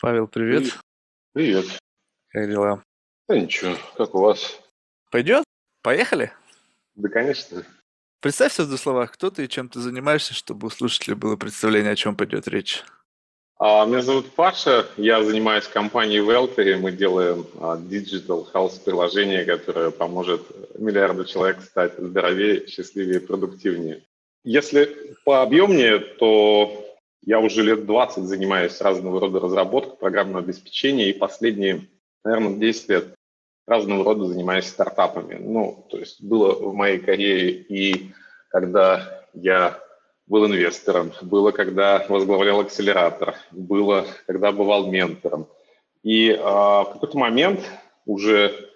Павел, привет. Привет. Как дела? Да ничего, как у вас? Пойдет? Поехали? Да, конечно. Представься в двух словах, кто ты и чем ты занимаешься, чтобы у слушателей было представление, о чем пойдет речь. А, меня зовут Паша, я занимаюсь компанией Weltery, мы делаем а, Digital Health приложение, которое поможет миллиарду человек стать здоровее, счастливее, продуктивнее. Если по объемнее, то я уже лет 20 занимаюсь разного рода разработкой программного обеспечения, и последние, наверное, 10 лет разного рода занимаюсь стартапами. Ну, то есть было в моей карьере и когда я был инвестором, было, когда возглавлял акселератор, было, когда бывал ментором. И э, в какой-то момент уже,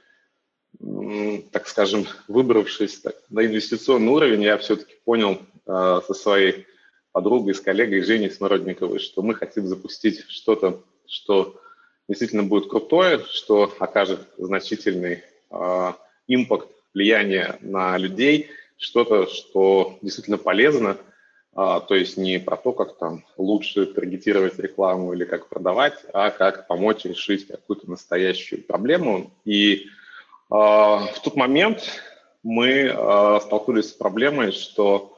так скажем, выбравшись так, на инвестиционный уровень, я все-таки понял э, со своей подругой, с коллегой Женей Смородниковой, что мы хотим запустить что-то, что действительно будет крутое, что окажет значительный э, импакт, влияние на людей, что-то, что действительно полезно, а, то есть не про то, как там лучше таргетировать рекламу или как продавать, а как помочь решить какую-то настоящую проблему. И а, в тот момент мы а, столкнулись с проблемой, что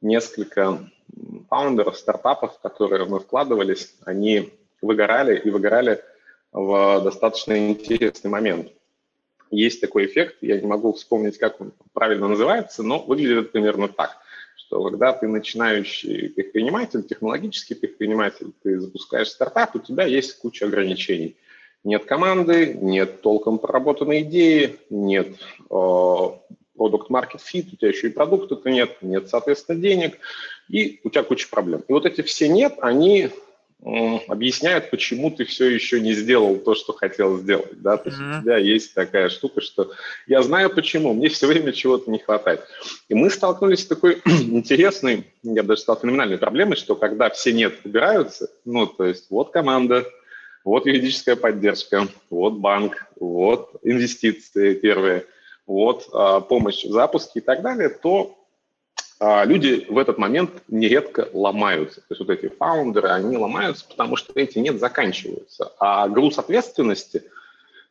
несколько фаундеров стартапов, в которые мы вкладывались, они выгорали и выгорали в достаточно интересный момент. Есть такой эффект, я не могу вспомнить, как он правильно называется, но выглядит примерно так – что когда ты начинающий предприниматель, технологический предприниматель, ты запускаешь стартап, у тебя есть куча ограничений. Нет команды, нет толком проработанной идеи, нет продукт market fit, у тебя еще и продукта-то нет, нет, соответственно, денег, и у тебя куча проблем. И вот эти все нет, они объясняют, почему ты все еще не сделал то, что хотел сделать. Да? То есть mm-hmm. у тебя есть такая штука, что я знаю почему, мне все время чего-то не хватает. И мы столкнулись с такой интересной, я бы даже сказал, феноменальной проблемой, что когда все нет убираются, ну, то есть вот команда, вот юридическая поддержка, вот банк, вот инвестиции первые, вот а, помощь в запуске и так далее, то люди в этот момент нередко ломаются. То есть вот эти фаундеры, они ломаются, потому что эти нет заканчиваются. А груз ответственности,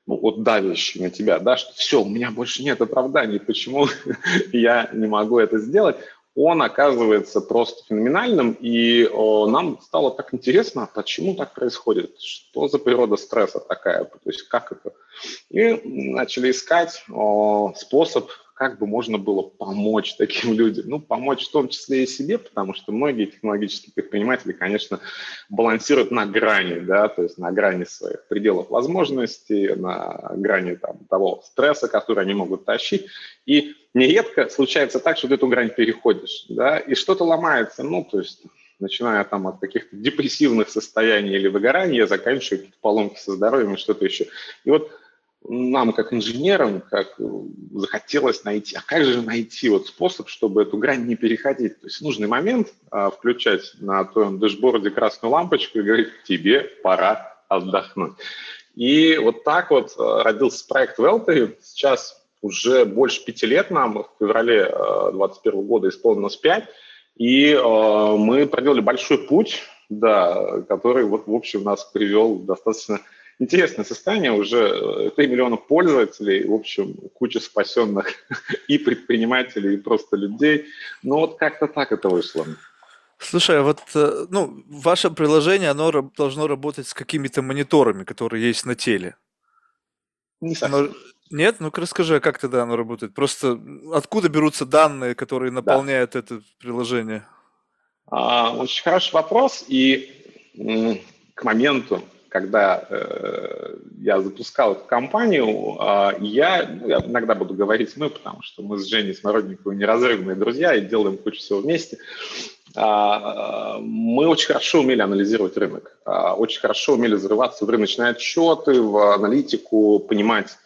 ну вот давящий на тебя, да, что все, у меня больше нет оправданий, почему я не могу это сделать, он оказывается просто феноменальным, и о, нам стало так интересно, почему так происходит, что за природа стресса такая, то есть как это. И начали искать о, способ как бы можно было помочь таким людям? Ну, помочь в том числе и себе, потому что многие технологические предприниматели, конечно, балансируют на грани, да, то есть на грани своих пределов возможностей, на грани там, того стресса, который они могут тащить. И нередко случается так, что ты эту грань переходишь, да, и что-то ломается, ну, то есть начиная там от каких-то депрессивных состояний или выгорания, заканчивая какие-то поломки со здоровьем и что-то еще. И вот нам, как инженерам, как э, захотелось найти, а как же найти вот способ, чтобы эту грань не переходить? То есть в нужный момент а, включать на твоем дэшборде красную лампочку и говорить, тебе пора отдохнуть. И вот так вот э, родился проект Велтери. Сейчас уже больше пяти лет нам, в феврале 2021 года исполнилось пять, и э, мы проделали большой путь, да, который вот в общем нас привел достаточно интересное состояние, уже 3 э, миллиона пользователей, в общем, куча спасенных и предпринимателей, и просто людей. Но вот как-то так это вышло. Слушай, а вот э, ну, ваше приложение, оно должно работать с какими-то мониторами, которые есть на теле. Не совсем. Нет? Ну-ка расскажи, а как тогда оно работает? Просто откуда берутся данные, которые наполняют да. это приложение? А, очень хороший вопрос. И к моменту, когда э, я запускал эту компанию, э, я, ну, я иногда буду говорить мы, потому что мы с Женей Смородниковой неразрывные друзья и делаем кучу всего вместе. Э, мы очень хорошо умели анализировать рынок, э, очень хорошо умели зарываться в рыночные отчеты, в аналитику, понимать,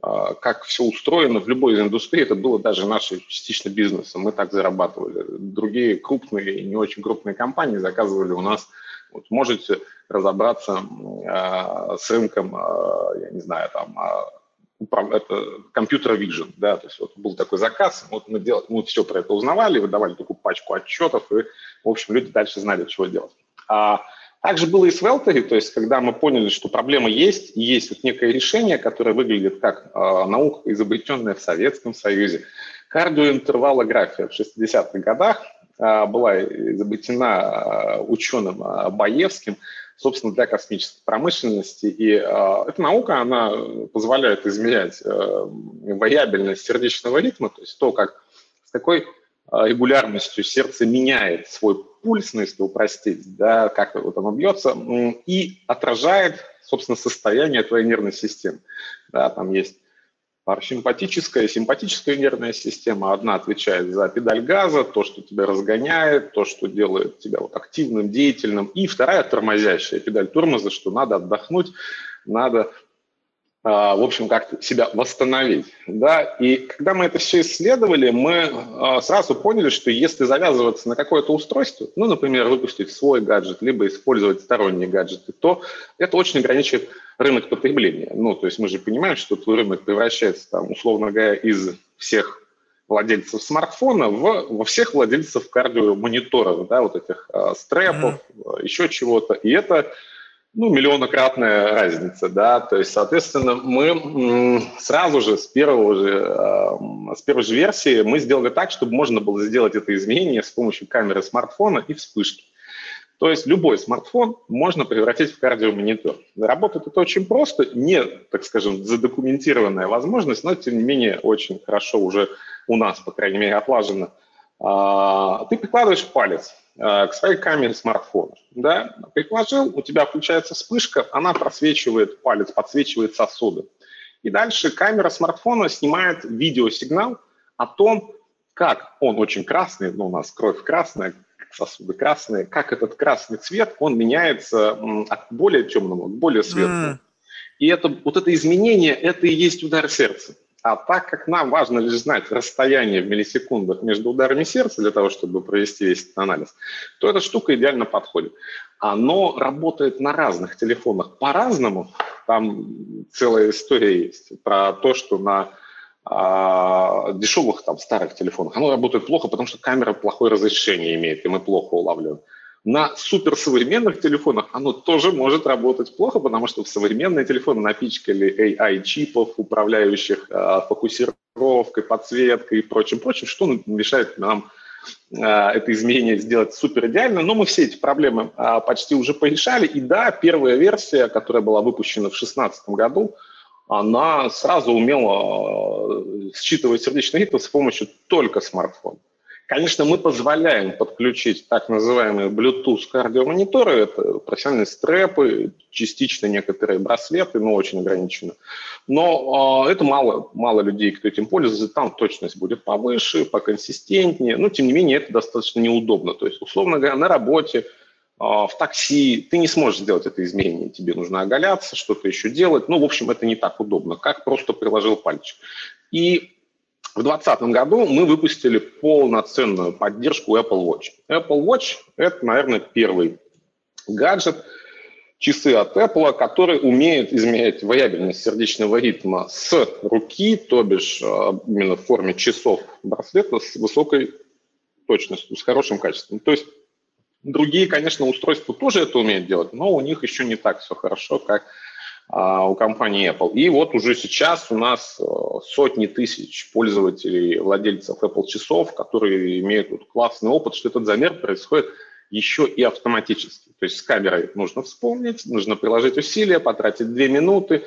как все устроено в любой из индустрий. Это было даже наше частично бизнесом. Мы так зарабатывали. Другие крупные и не очень крупные компании заказывали у нас вот можете разобраться э, с рынком, э, я не знаю, там, э, это компьютер vision, да, то есть вот был такой заказ, вот мы, делали, мы все про это узнавали, выдавали такую пачку отчетов, и, в общем, люди дальше знали, чего делать. А Также было и с Велтери, то есть когда мы поняли, что проблема есть, и есть вот некое решение, которое выглядит как э, наука, изобретенная в Советском Союзе. Кардиоинтервалография в 60-х годах была изобретена ученым э, Баевским, собственно, для космической промышленности. И э, эта наука, она позволяет измерять э, вариабельность сердечного ритма, то есть то, как с какой регулярностью сердце меняет свой пульс, ну, если упростить, да, как вот оно бьется, и отражает, собственно, состояние твоей нервной системы. Да, там есть парасимпатическая и симпатическая нервная система. Одна отвечает за педаль газа, то, что тебя разгоняет, то, что делает тебя вот активным, деятельным. И вторая тормозящая педаль тормоза, что надо отдохнуть, надо в общем, как-то себя восстановить. Да? И когда мы это все исследовали, мы а, сразу поняли, что если завязываться на какое-то устройство, ну, например, выпустить свой гаджет, либо использовать сторонние гаджеты, то это очень ограничивает рынок потребления. Ну, то есть мы же понимаем, что твой рынок превращается, там, условно говоря, из всех владельцев смартфона в, во всех владельцев кардиомониторов, да, вот этих э, стрэпов, mm-hmm. еще чего-то. И это ну, миллионократная разница, да, то есть, соответственно, мы сразу же с первого же, э, с первой же версии мы сделали так, чтобы можно было сделать это изменение с помощью камеры смартфона и вспышки. То есть любой смартфон можно превратить в кардиомонитор. Работает это очень просто, не, так скажем, задокументированная возможность, но тем не менее очень хорошо уже у нас, по крайней мере, отлажено. А, ты прикладываешь палец к своей камере смартфона. Да? Приложил, у тебя включается вспышка, она просвечивает палец, подсвечивает сосуды. И дальше камера смартфона снимает видеосигнал о том, как он очень красный, ну, у нас кровь красная, сосуды красные, как этот красный цвет, он меняется от более темного к более светлому. Mm. И это, вот это изменение, это и есть удар сердца. А так как нам важно лишь знать расстояние в миллисекундах между ударами сердца для того, чтобы провести весь этот анализ, то эта штука идеально подходит. Оно работает на разных телефонах по-разному. Там целая история есть про то, что на а, дешевых там старых телефонах оно работает плохо, потому что камера плохое разрешение имеет, и мы плохо улавливаем. На суперсовременных телефонах оно тоже может работать плохо, потому что в современные телефоны напичкали AI-чипов, управляющих э, фокусировкой, подсветкой и прочим-прочим, что мешает нам э, это изменение сделать супер идеально, но мы все эти проблемы э, почти уже порешали. И да, первая версия, которая была выпущена в 2016 году, она сразу умела э, считывать сердечный ритм с помощью только смартфона. Конечно, мы позволяем подключить так называемые Bluetooth кардиомониторы, это профессиональные стрэпы, частично некоторые браслеты, но очень ограниченно. Но э, это мало, мало людей, кто этим пользуется, там точность будет повыше, поконсистентнее, но тем не менее это достаточно неудобно. То есть, условно говоря, на работе, э, в такси ты не сможешь сделать это изменение, тебе нужно оголяться, что-то еще делать. Ну, в общем, это не так удобно, как просто приложил пальчик. И в 2020 году мы выпустили полноценную поддержку Apple Watch. Apple Watch – это, наверное, первый гаджет, часы от Apple, который умеет измерять вариабельность сердечного ритма с руки, то бишь а, именно в форме часов браслета с высокой точностью, с хорошим качеством. То есть другие, конечно, устройства тоже это умеют делать, но у них еще не так все хорошо, как у компании Apple. И вот уже сейчас у нас э, сотни тысяч пользователей, владельцев Apple часов, которые имеют вот классный опыт, что этот замер происходит еще и автоматически. То есть с камерой нужно вспомнить, нужно приложить усилия, потратить две минуты,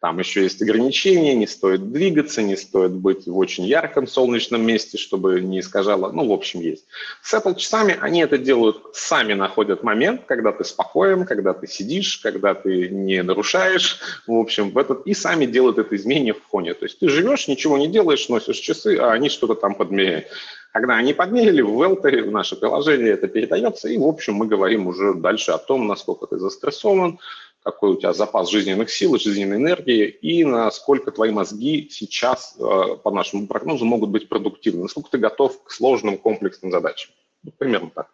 там еще есть ограничения, не стоит двигаться, не стоит быть в очень ярком солнечном месте, чтобы не искажало. Ну, в общем, есть. С Apple часами они это делают, сами находят момент, когда ты спокоен, когда ты сидишь, когда ты не нарушаешь, в общем, в этот, и сами делают это изменение в фоне. То есть ты живешь, ничего не делаешь, носишь часы, а они что-то там подмеряют. Когда они подмерили, в Велтере, в наше приложение это передается, и, в общем, мы говорим уже дальше о том, насколько ты застрессован, какой у тебя запас жизненных сил, жизненной энергии, и насколько твои мозги сейчас, э, по нашему прогнозу, могут быть продуктивны, насколько ты готов к сложным комплексным задачам. Ну, примерно так.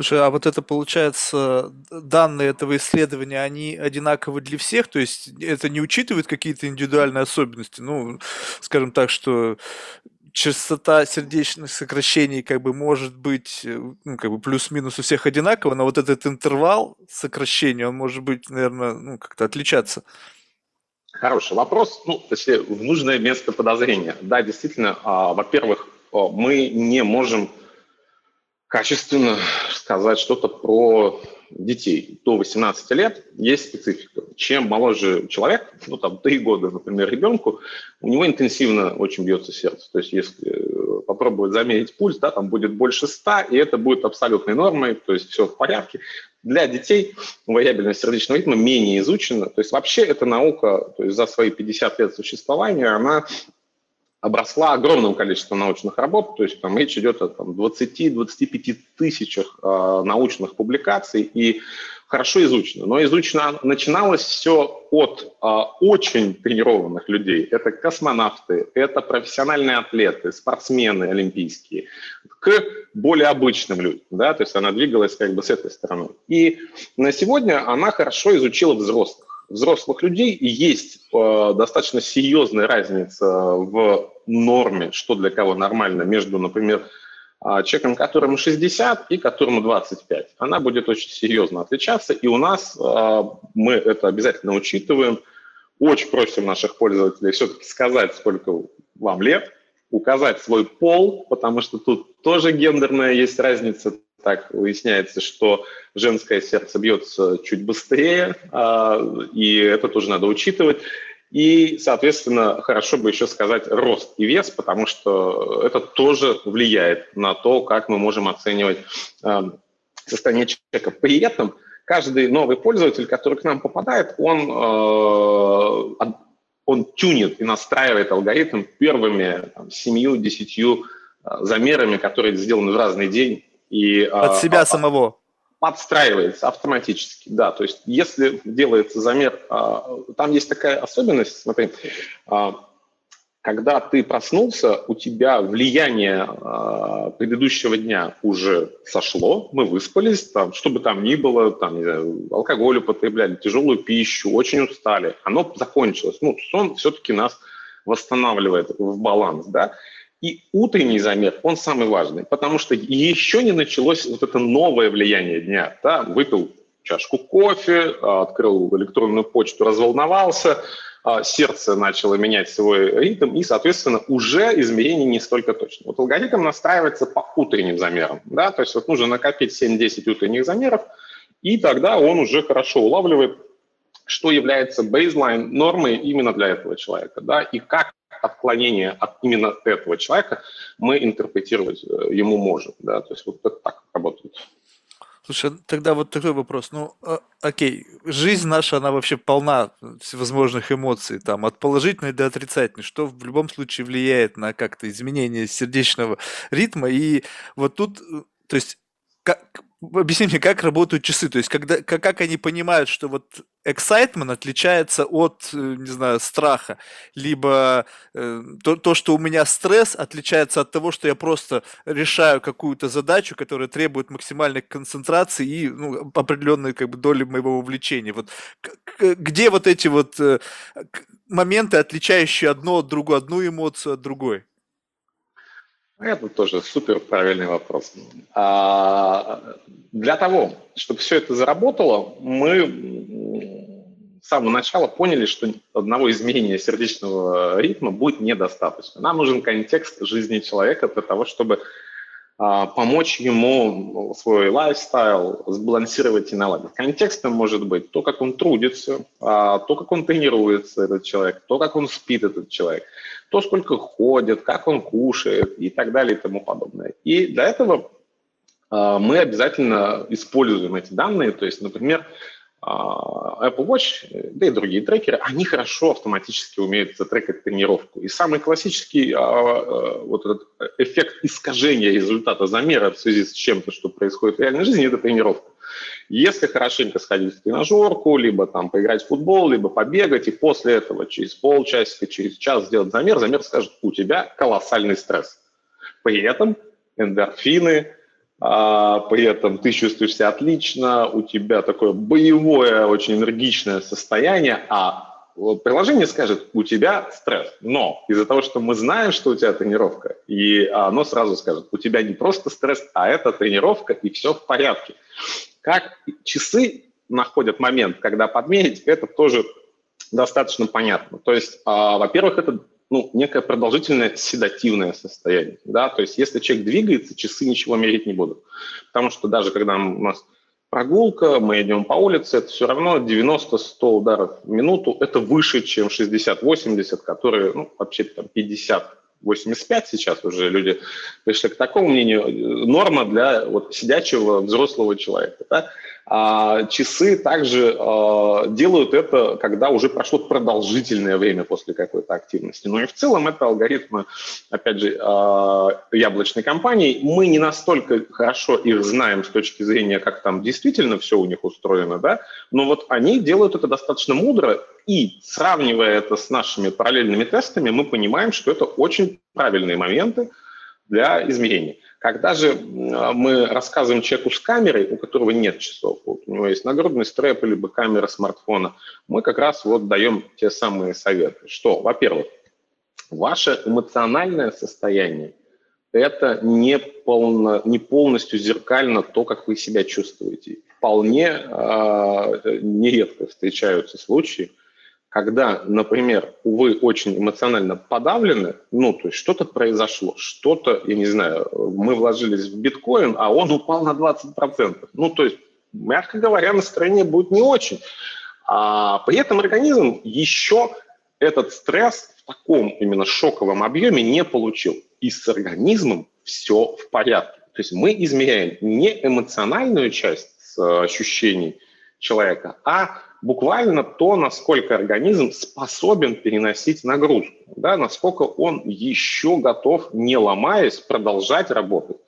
Слушай, а вот это получается, данные этого исследования, они одинаковы для всех, то есть это не учитывает какие-то индивидуальные особенности, ну, скажем так, что частота сердечных сокращений как бы может быть э, ну, как бы плюс-минус у всех одинаково, но вот этот интервал сокращения, он может быть, наверное, ну, как-то отличаться. Хороший вопрос. Ну, точнее, в нужное место подозрения. Да, действительно, а, во-первых, мы не можем качественно сказать что-то про детей до 18 лет есть специфика. Чем моложе человек, ну там 3 года, например, ребенку, у него интенсивно очень бьется сердце. То есть если э, попробовать замерить пульс, да, там будет больше 100, и это будет абсолютной нормой, то есть все в порядке. Для детей вариабельность сердечного ритма менее изучена. То есть вообще эта наука, то есть за свои 50 лет существования, она обросла огромным количеством научных работ, то есть там речь идет о 20-25 тысячах э, научных публикаций и хорошо изучено. Но изучено начиналось все от э, очень тренированных людей. Это космонавты, это профессиональные атлеты, спортсмены олимпийские, к более обычным людям. Да? То есть она двигалась как бы с этой стороны. И на сегодня она хорошо изучила взрослых взрослых людей есть э, достаточно серьезная разница в норме, что для кого нормально, между, например, э, человеком, которому 60 и которому 25. Она будет очень серьезно отличаться, и у нас э, мы это обязательно учитываем. Очень просим наших пользователей все-таки сказать, сколько вам лет, указать свой пол, потому что тут тоже гендерная есть разница так выясняется, что женское сердце бьется чуть быстрее, а, и это тоже надо учитывать. И, соответственно, хорошо бы еще сказать рост и вес, потому что это тоже влияет на то, как мы можем оценивать а, состояние человека. При этом каждый новый пользователь, который к нам попадает, он, а, он тюнит и настраивает алгоритм первыми семью-десятью замерами, которые сделаны в разный день и, От а, себя а, самого? Подстраивается автоматически, да. То есть если делается замер, а, там есть такая особенность, смотри, а, когда ты проснулся, у тебя влияние э, предыдущего дня уже сошло, мы выспались, там, что бы там ни было, там, не знаю, алкоголь употребляли, тяжелую пищу, очень устали, оно закончилось. Ну, сон все-таки нас восстанавливает в баланс, да. И утренний замер, он самый важный, потому что еще не началось вот это новое влияние дня. Да? Выпил чашку кофе, а, открыл электронную почту, разволновался, а, сердце начало менять свой ритм, и, соответственно, уже измерение не столько точно. Вот алгоритм настраивается по утренним замерам. Да? То есть вот нужно накопить 7-10 утренних замеров, и тогда он уже хорошо улавливает, что является бейзлайн нормой именно для этого человека, да, и как отклонение от именно этого человека мы интерпретировать э, ему можем. Да? То есть вот это так работает. Слушай, тогда вот такой вопрос. Ну, э, окей, жизнь наша, она вообще полна всевозможных эмоций, там, от положительной до отрицательной, что в любом случае влияет на как-то изменение сердечного ритма. И вот тут, э, то есть, как, Объясни мне, как работают часы, то есть когда, как, как они понимают, что вот excitement отличается от, э, не знаю, страха, либо э, то, то, что у меня стресс, отличается от того, что я просто решаю какую-то задачу, которая требует максимальной концентрации и ну, определенной как бы доли моего увлечения. Вот где вот эти вот э, моменты, отличающие одно от другого, одну эмоцию от другой? Это тоже супер правильный вопрос. А, для того, чтобы все это заработало, мы с самого начала поняли, что одного изменения сердечного ритма будет недостаточно. Нам нужен контекст жизни человека для того, чтобы а, помочь ему свой лайфстайл сбалансировать и наладить. Контекстом может быть то, как он трудится, а, то, как он тренируется, этот человек, то, как он спит, этот человек, то, сколько ходит, как он кушает и так далее и тому подобное. И для этого а, мы обязательно используем эти данные. То есть, например, а, Apple Watch, да и другие трекеры, они хорошо автоматически умеют затрекать тренировку. И самый классический а, вот этот эффект искажения результата замера в связи с чем-то, что происходит в реальной жизни, это тренировка. Если хорошенько сходить в тренажерку, либо там поиграть в футбол, либо побегать, и после этого через полчасика, через час сделать замер, замер скажет, у тебя колоссальный стресс. При этом эндорфины, а, при этом ты чувствуешь себя отлично, у тебя такое боевое, очень энергичное состояние, а приложение скажет, у тебя стресс. Но из-за того, что мы знаем, что у тебя тренировка, и оно сразу скажет, у тебя не просто стресс, а это тренировка, и все в порядке. Как часы находят момент, когда подменить, это тоже достаточно понятно. То есть, а, во-первых, это ну, некое продолжительное седативное состояние. Да? То есть если человек двигается, часы ничего мерить не будут. Потому что даже когда у нас прогулка, мы идем по улице, это все равно 90-100 ударов в минуту. Это выше, чем 60-80, которые ну, вообще там 50 85 сейчас уже люди пришли к такому мнению, норма для вот, сидячего взрослого человека. Да? А часы также э, делают это, когда уже прошло продолжительное время после какой-то активности. Но и в целом это алгоритмы, опять же, э, яблочной компании. Мы не настолько хорошо их знаем с точки зрения, как там действительно все у них устроено, да, но вот они делают это достаточно мудро, и сравнивая это с нашими параллельными тестами, мы понимаем, что это очень правильные моменты для измерения. Когда же мы рассказываем человеку с камерой, у которого нет часов, вот у него есть нагрудный стрэп либо камера смартфона, мы как раз вот даем те самые советы. Что, во-первых, ваше эмоциональное состояние – это не, полно, не полностью зеркально то, как вы себя чувствуете. Вполне э, нередко встречаются случаи, когда, например, вы очень эмоционально подавлены, ну, то есть что-то произошло, что-то, я не знаю, мы вложились в биткоин, а он упал на 20%. Ну, то есть, мягко говоря, настроение будет не очень. А при этом организм еще этот стресс в таком именно шоковом объеме не получил. И с организмом все в порядке. То есть мы измеряем не эмоциональную часть ощущений человека, а буквально то, насколько организм способен переносить нагрузку, да, насколько он еще готов, не ломаясь, продолжать работать.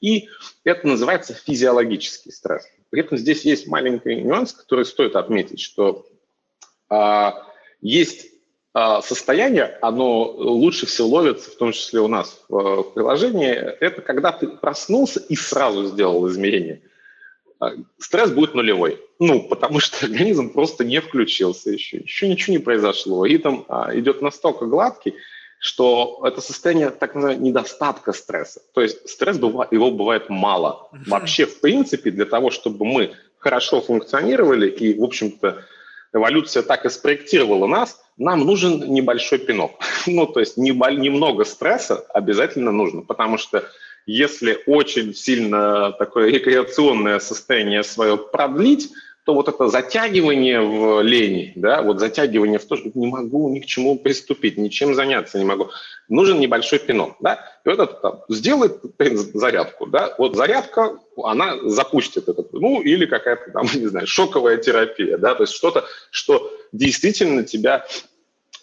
И это называется физиологический стресс. При этом здесь есть маленький нюанс, который стоит отметить, что а, есть а, состояние, оно лучше всего ловится, в том числе у нас в, в приложении, это когда ты проснулся и сразу сделал измерение. А, стресс будет нулевой. Ну, потому что организм просто не включился еще, еще ничего не произошло. Ритм а, идет настолько гладкий, что это состояние так называемого недостатка стресса. То есть стресс, бывает, его бывает мало. Вообще, в принципе, для того, чтобы мы хорошо функционировали, и, в общем-то, эволюция так и спроектировала нас, нам нужен небольшой пинок. ну, то есть немного стресса обязательно нужно, потому что если очень сильно такое рекреационное состояние свое продлить, то вот это затягивание в лени, да, вот затягивание в то, что не могу ни к чему приступить, ничем заняться не могу, нужен небольшой пинок, да, и вот это там, сделает зарядку, да, вот зарядка, она запустит этот, ну, или какая-то там, не знаю, шоковая терапия, да, то есть что-то, что действительно тебя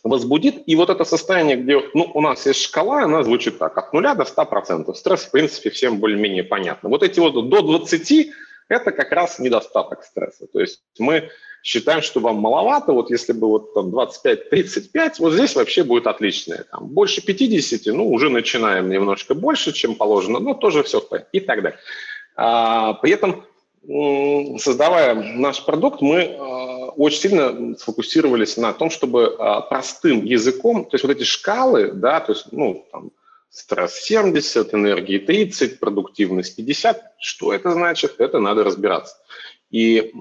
возбудит. И вот это состояние, где ну, у нас есть шкала, она звучит так, от 0 до 100%. Стресс, в принципе, всем более-менее понятно. Вот эти вот до 20 – это как раз недостаток стресса. То есть мы считаем, что вам маловато, вот если бы вот там 25-35, вот здесь вообще будет отличное. Там больше 50, ну, уже начинаем немножко больше, чем положено, но тоже все и так далее. А, при этом создавая наш продукт, мы э, очень сильно сфокусировались на том, чтобы э, простым языком, то есть вот эти шкалы, да, то есть, ну, там, стресс 70, энергии 30, продуктивность 50, что это значит, это надо разбираться. И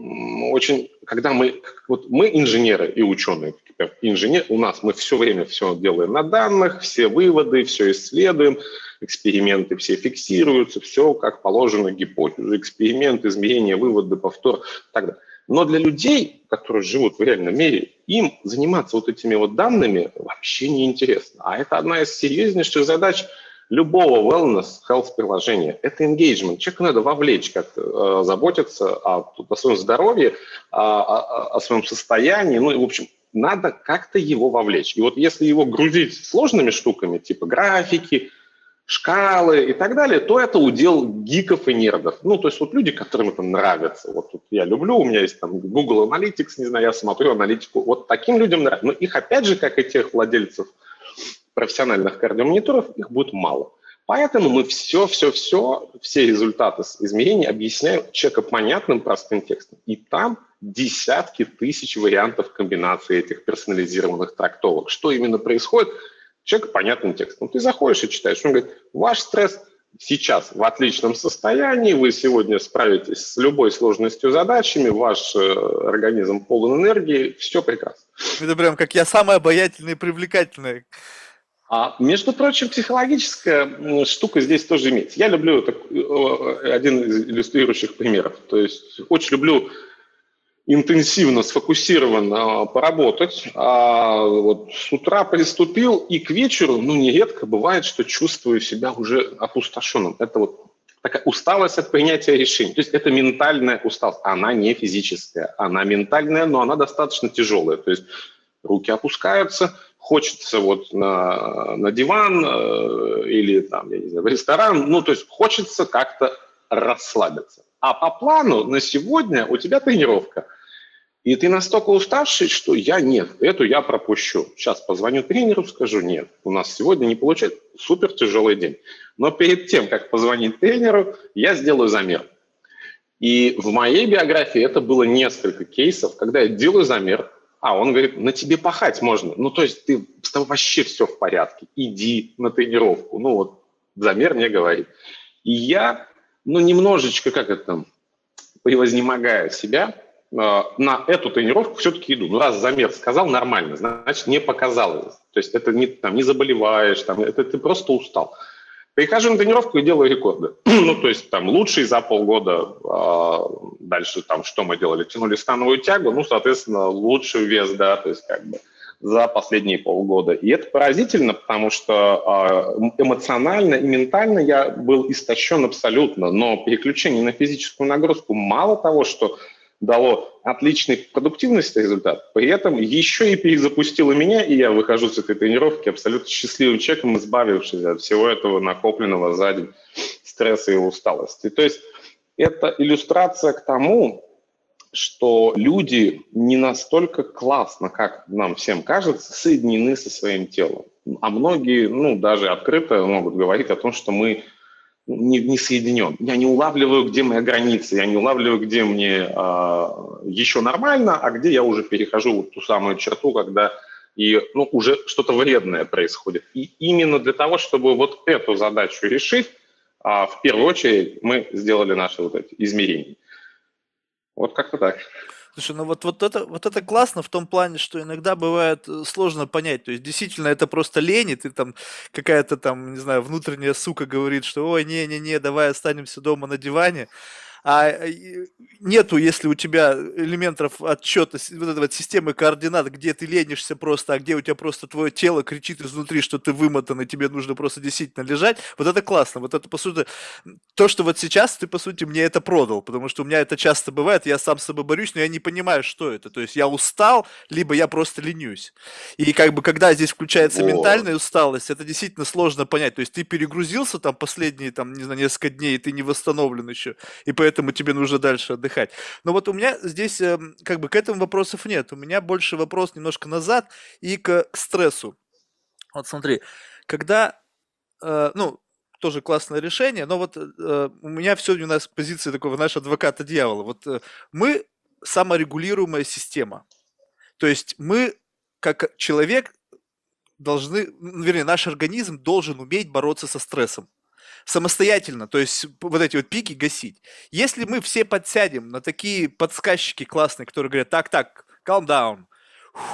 очень, когда мы, вот мы инженеры и ученые, инженер, у нас мы все время все делаем на данных, все выводы, все исследуем, эксперименты все фиксируются, все как положено гипотезу, эксперимент, измерение, выводы, повтор и так далее. Но для людей, которые живут в реальном мире, им заниматься вот этими вот данными вообще не интересно. А это одна из серьезнейших задач любого wellness, health приложения. Это engagement. Человеку надо вовлечь, как э, заботиться о, о своем здоровье, о, о, о своем состоянии. Ну и, в общем, надо как-то его вовлечь. И вот если его грузить сложными штуками, типа графики, шкалы и так далее, то это удел гиков и нердов. Ну, то есть вот люди, которым это нравится. Вот тут я люблю, у меня есть там Google Analytics, не знаю, я смотрю аналитику. Вот таким людям нравится. Но их опять же, как и тех владельцев профессиональных кардиомониторов, их будет мало. Поэтому мы все, все, результаты измерений объясняем человеку понятным, простым текстом. И там десятки тысяч вариантов комбинации этих персонализированных трактовок. Что именно происходит? Человек понятным текстом. Ты заходишь и читаешь. Он говорит, ваш стресс сейчас в отличном состоянии, вы сегодня справитесь с любой сложностью задачами, ваш э, организм полон энергии, все прекрасно. Это прям как я самая обаятельная и привлекательная. А, между прочим, психологическая штука здесь тоже имеется. Я люблю так, э, один из иллюстрирующих примеров. То есть очень люблю интенсивно, сфокусированно поработать. А вот с утра приступил, и к вечеру, ну, нередко бывает, что чувствую себя уже опустошенным. Это вот такая усталость от принятия решений. То есть это ментальная усталость. Она не физическая, она ментальная, но она достаточно тяжелая. То есть руки опускаются, хочется вот на, на диван э, или там, я не знаю, в ресторан, ну, то есть хочется как-то расслабиться. А по плану на сегодня у тебя тренировка. И ты настолько уставший, что я нет, эту я пропущу. Сейчас позвоню тренеру, скажу, нет, у нас сегодня не получается, супер тяжелый день. Но перед тем, как позвонить тренеру, я сделаю замер. И в моей биографии это было несколько кейсов, когда я делаю замер, а он говорит, на тебе пахать можно. Ну, то есть ты с тобой вообще все в порядке. Иди на тренировку. Ну, вот замер мне говорит. И я, ну, немножечко, как это там, превознемогая себя, на эту тренировку все-таки иду. Ну, раз замер сказал, нормально, значит, не показалось. То есть это не, там, не заболеваешь, там, это ты просто устал. Прихожу на тренировку и делаю рекорды. ну, то есть там лучший за полгода. А, дальше там что мы делали? Тянули становую тягу, ну, соответственно, лучший вес, да, то есть как бы за последние полгода. И это поразительно, потому что а, эмоционально и ментально я был истощен абсолютно, но переключение на физическую нагрузку мало того, что дало отличный продуктивность результат, при этом еще и перезапустило меня, и я выхожу с этой тренировки абсолютно счастливым человеком, избавившись от всего этого накопленного за день стресса и усталости. То есть это иллюстрация к тому, что люди не настолько классно, как нам всем кажется, соединены со своим телом. А многие, ну, даже открыто могут говорить о том, что мы не, не соединен. Я не улавливаю, где моя граница, я не улавливаю, где мне э, еще нормально, а где я уже перехожу вот ту самую черту, когда и ну, уже что-то вредное происходит. И именно для того, чтобы вот эту задачу решить, э, в первую очередь мы сделали наши вот эти измерения. Вот как-то так. Слушай, ну вот, вот, это, вот это классно в том плане, что иногда бывает э, сложно понять. То есть действительно это просто лень, и ты там какая-то там, не знаю, внутренняя сука говорит, что ой, не-не-не, давай останемся дома на диване а э, нету, если у тебя элементов отчета, вот этой вот системы координат, где ты ленишься просто, а где у тебя просто твое тело кричит изнутри, что ты вымотан, и тебе нужно просто действительно лежать, вот это классно. Вот это, по сути, то, что вот сейчас ты, по сути, мне это продал, потому что у меня это часто бывает, я сам с собой борюсь, но я не понимаю, что это. То есть я устал, либо я просто ленюсь. И как бы, когда здесь включается О. ментальная усталость, это действительно сложно понять. То есть ты перегрузился там последние, там, не знаю, несколько дней, и ты не восстановлен еще, и поэтому поэтому тебе нужно дальше отдыхать. Но вот у меня здесь эм, как бы к этому вопросов нет. У меня больше вопрос немножко назад и к, к стрессу. Вот смотри, когда, э, ну, тоже классное решение, но вот э, у меня все у нас позиция такого, знаешь, адвоката дьявола. Вот э, мы саморегулируемая система. То есть мы, как человек, должны, вернее, наш организм должен уметь бороться со стрессом самостоятельно, то есть вот эти вот пики гасить. Если мы все подсядем на такие подсказчики классные, которые говорят, так, так, calm down,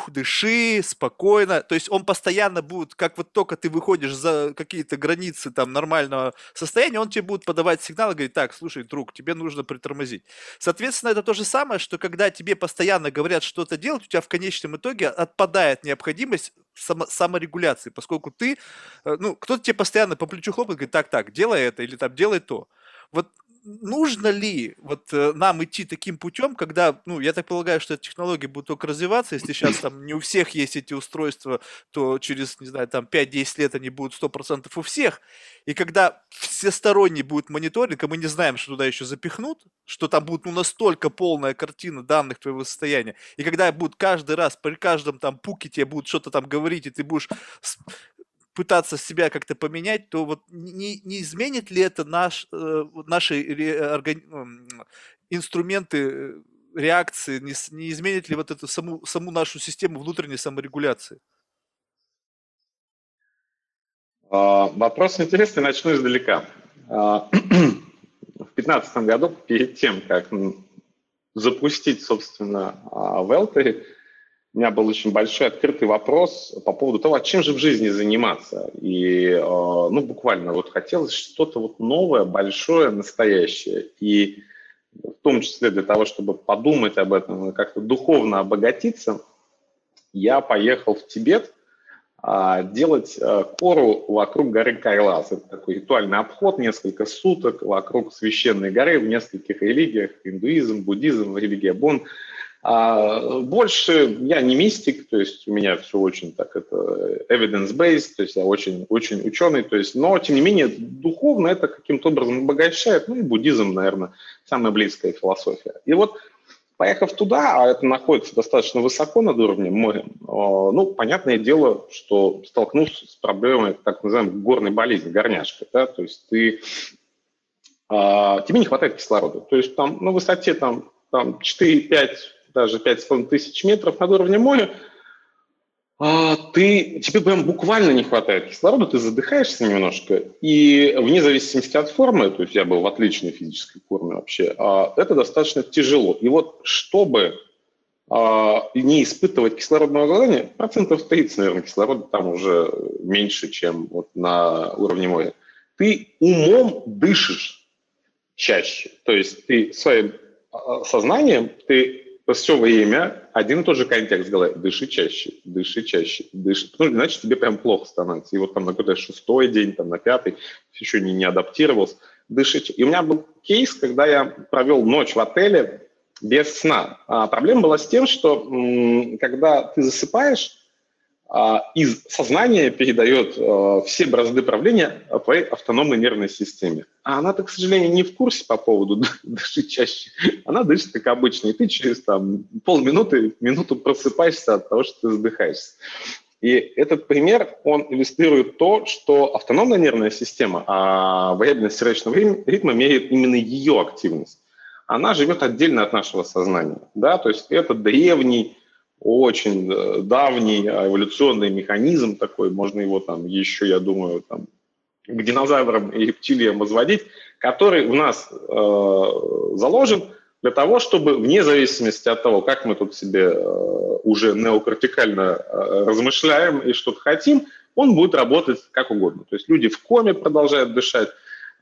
дыши спокойно. То есть он постоянно будет, как вот только ты выходишь за какие-то границы там нормального состояния, он тебе будет подавать сигнал и говорить, так, слушай, друг, тебе нужно притормозить. Соответственно, это то же самое, что когда тебе постоянно говорят что-то делать, у тебя в конечном итоге отпадает необходимость само, саморегуляции, поскольку ты, э, ну, кто-то тебе постоянно по плечу хлопает, говорит, так, так, делай это или там делай то. Вот нужно ли вот э, нам идти таким путем, когда, ну, я так полагаю, что эта технология будет только развиваться, если сейчас там не у всех есть эти устройства, то через, не знаю, там 5-10 лет они будут 100% у всех, и когда всесторонний будет мониторинг, а мы не знаем, что туда еще запихнут, что там будет ну, настолько полная картина данных твоего состояния, и когда будет каждый раз, при каждом там пуке тебе будут что-то там говорить, и ты будешь пытаться себя как-то поменять, то вот не, не изменит ли это наш, э, наши органи... инструменты реакции, не, не изменит ли вот эту саму, саму нашу систему внутренней саморегуляции? А, вопрос интересный, начну издалека. А, в 2015 году, перед тем, как запустить, собственно, Велтери, у меня был очень большой открытый вопрос по поводу того, а чем же в жизни заниматься. И, ну, буквально вот хотелось что-то вот новое, большое, настоящее. И в том числе для того, чтобы подумать об этом и как-то духовно обогатиться, я поехал в Тибет а, делать а, кору вокруг горы Кайлас. Это такой ритуальный обход, несколько суток вокруг священной горы в нескольких религиях, индуизм, буддизм, религия Бон – а больше я не мистик, то есть у меня все очень так это evidence-based, то есть я очень, очень ученый, то есть, но тем не менее духовно это каким-то образом обогащает, ну и буддизм, наверное, самая близкая философия. И вот поехав туда, а это находится достаточно высоко над уровнем моря, ну, понятное дело, что столкнулся с проблемой так называемой горной болезни, горняшка, да, то есть ты, а, тебе не хватает кислорода, то есть там на высоте там, там 4-5 даже 5,5 тысяч метров над уровнем моря, а, ты, тебе прям буквально не хватает кислорода, ты задыхаешься немножко, и вне зависимости от формы, то есть я был в отличной физической форме вообще, а, это достаточно тяжело. И вот чтобы а, не испытывать кислородного голодания, процентов 30, наверное, кислорода там уже меньше, чем вот на уровне моря, ты умом дышишь чаще. То есть ты своим сознанием, ты все время один и тот же контекст головы. Дыши чаще, дыши чаще, дыши. Ну, иначе тебе прям плохо становится. И вот там на какой-то шестой день, там на пятый, еще не, не адаптировался, дыши. И у меня был кейс, когда я провел ночь в отеле без сна. А проблема была с тем, что м- когда ты засыпаешь, из сознания передает а, все бразды правления твоей автономной нервной системе. А она-то, к сожалению, не в курсе по поводу дыши чаще. Она дышит как обычно, и ты через там, полминуты, минуту просыпаешься от того, что ты задыхаешься. И этот пример, он иллюстрирует то, что автономная нервная система, а вариабельность сердечного ритма меряет именно ее активность. Она живет отдельно от нашего сознания. Да? То есть это древний очень э, давний эволюционный механизм такой, можно его там еще, я думаю, там, к динозаврам и рептилиям возводить, который в нас э, заложен для того, чтобы вне зависимости от того, как мы тут себе э, уже неокортикально э, размышляем и что-то хотим, он будет работать как угодно. То есть люди в коме продолжают дышать,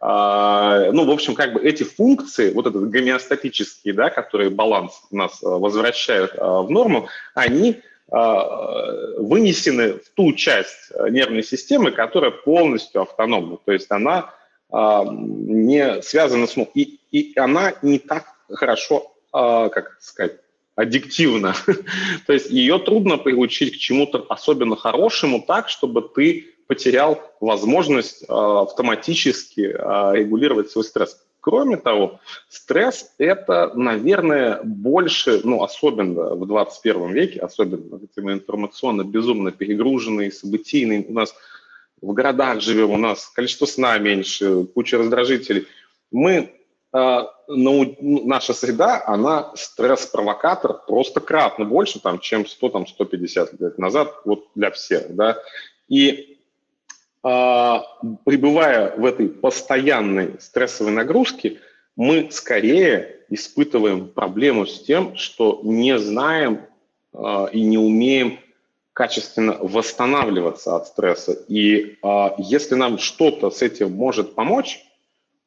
ну, в общем, как бы эти функции, вот этот гомеостатические, да, которые баланс нас а, возвращают а, в норму, они вынесены в ту часть нервной системы, которая полностью автономна. То есть она не связана с... И, и она не так хорошо, как сказать, аддиктивна. То есть ее трудно приучить к чему-то особенно хорошему так, чтобы ты потерял возможность э, автоматически э, регулировать свой стресс. Кроме того, стресс – это, наверное, больше, ну, особенно в 21 веке, особенно где мы информационно безумно перегруженные, событийные, у нас в городах живем, у нас количество сна меньше, куча раздражителей. Мы, э, ну, наша среда, она стресс-провокатор просто кратно больше, там, чем 100-150 лет назад, вот для всех, да. И а, пребывая в этой постоянной стрессовой нагрузке, мы скорее испытываем проблему с тем, что не знаем а, и не умеем качественно восстанавливаться от стресса. И а, если нам что-то с этим может помочь,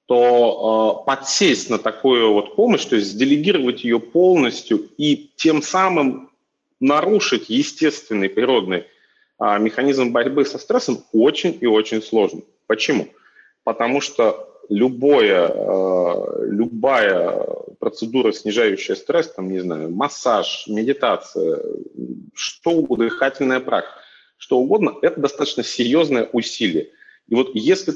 то подсесть на такую вот помощь, то есть делегировать ее полностью и тем самым нарушить естественный природный а механизм борьбы со стрессом очень и очень сложен. Почему? Потому что любое, э, любая процедура, снижающая стресс, там, не знаю, массаж, медитация, что угодно, дыхательная практика, что угодно, это достаточно серьезное усилие. И вот если,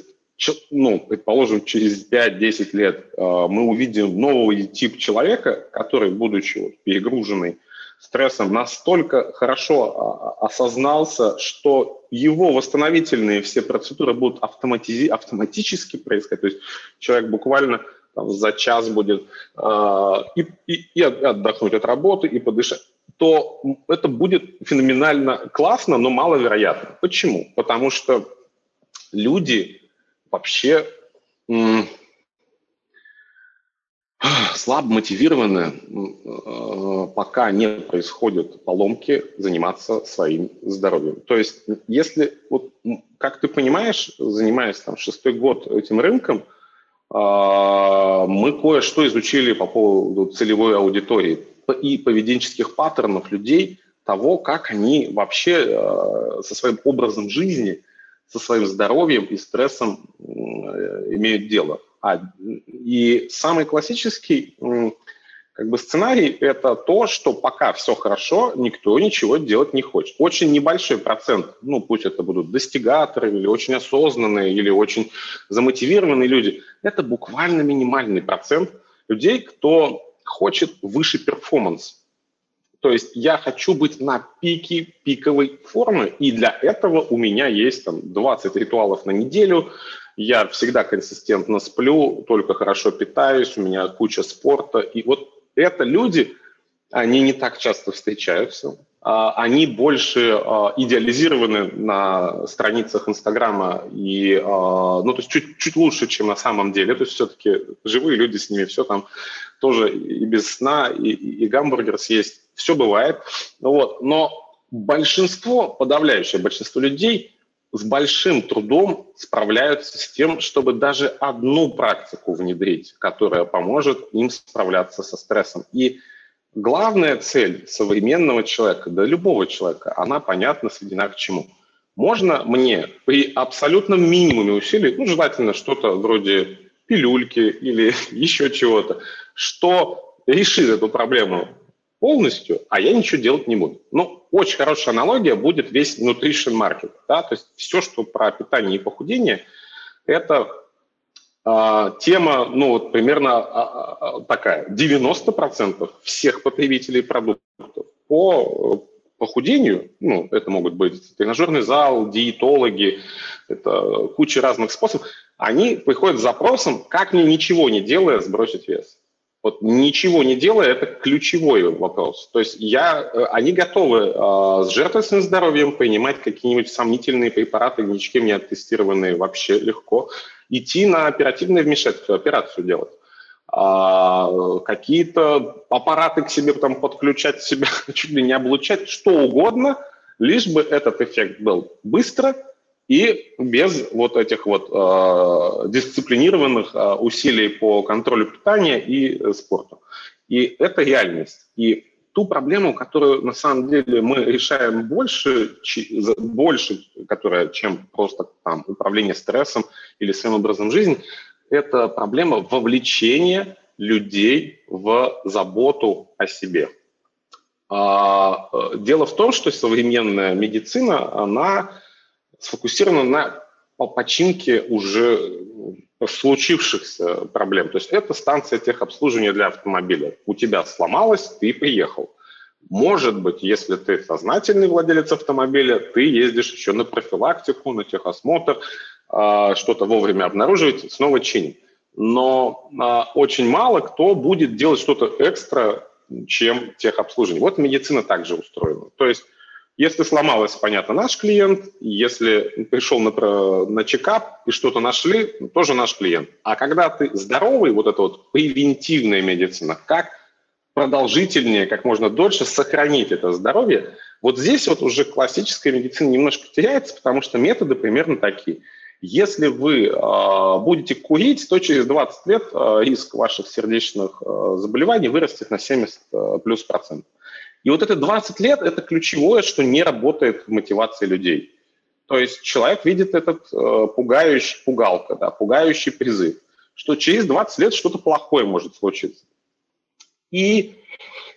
ну, предположим, через 5-10 лет э, мы увидим новый тип человека, который, будучи вот перегруженный стрессом настолько хорошо а, осознался, что его восстановительные все процедуры будут автоматизи- автоматически происходить. То есть человек буквально там, за час будет э, и, и, и отдохнуть от работы, и подышать, то это будет феноменально классно, но маловероятно. Почему? Потому что люди вообще слабо мотивированы, э, пока не происходят поломки, заниматься своим здоровьем. То есть, если, вот, как ты понимаешь, занимаясь там шестой год этим рынком, а, мы кое-что изучили по поводу целевой аудитории и поведенческих паттернов людей, того, как они вообще э, со своим образом жизни, со своим здоровьем и стрессом имеют дело. А, и самый классический как бы сценарий – это то, что пока все хорошо, никто ничего делать не хочет. Очень небольшой процент, ну пусть это будут достигаторы или очень осознанные, или очень замотивированные люди, это буквально минимальный процент людей, кто хочет выше перформанс. То есть я хочу быть на пике пиковой формы, и для этого у меня есть там 20 ритуалов на неделю, я всегда консистентно сплю, только хорошо питаюсь, у меня куча спорта. И вот это люди, они не так часто встречаются, а, они больше а, идеализированы на страницах Инстаграма и, а, ну, то есть чуть, чуть лучше, чем на самом деле. То есть все-таки живые люди с ними, все там тоже и без сна, и, и гамбургер съесть, все бывает. Вот. Но большинство, подавляющее большинство людей – с большим трудом справляются с тем, чтобы даже одну практику внедрить, которая поможет им справляться со стрессом. И главная цель современного человека, да любого человека, она понятно сведена к чему. Можно мне при абсолютном минимуме усилий, ну, желательно что-то вроде пилюльки или еще чего-то, что решит эту проблему полностью, а я ничего делать не буду. Ну, очень хорошая аналогия будет весь nutrition market. Да? То есть все, что про питание и похудение, это э, тема, ну, вот примерно э, такая. 90% всех потребителей продуктов по похудению, ну, это могут быть тренажерный зал, диетологи, это куча разных способов, они приходят с запросом, как мне ничего не делая сбросить вес. Вот ничего не делая, это ключевой вопрос. То есть я, э, они готовы э, с жертвой своим здоровьем принимать какие-нибудь сомнительные препараты, ничем не оттестированные вообще легко, идти на оперативное вмешательство, операцию делать. А, какие-то аппараты к себе там подключать себя, чуть ли не облучать, что угодно, лишь бы этот эффект был быстро, и без вот этих вот э, дисциплинированных э, усилий по контролю питания и э, спорту. И это реальность. И ту проблему, которую на самом деле мы решаем больше, больше которая, чем просто там, управление стрессом или своим образом жизни, это проблема вовлечения людей в заботу о себе. А, э, дело в том, что современная медицина, она сфокусирована на починке уже случившихся проблем. То есть это станция техобслуживания для автомобиля. У тебя сломалось, ты приехал. Может быть, если ты сознательный владелец автомобиля, ты ездишь еще на профилактику, на техосмотр, а, что-то вовремя обнаруживать, снова чинить. Но а, очень мало кто будет делать что-то экстра, чем техобслуживание. Вот медицина также устроена. То есть если сломалось, понятно, наш клиент. Если пришел на, на чекап и что-то нашли, тоже наш клиент. А когда ты здоровый, вот это вот превентивная медицина, как продолжительнее, как можно дольше сохранить это здоровье, вот здесь вот уже классическая медицина немножко теряется, потому что методы примерно такие. Если вы э, будете курить, то через 20 лет э, риск ваших сердечных э, заболеваний вырастет на 70 э, плюс процентов. И вот это 20 лет – это ключевое, что не работает в мотивации людей. То есть человек видит этот э, пугающий, пугалка, да, пугающий призыв, что через 20 лет что-то плохое может случиться. И,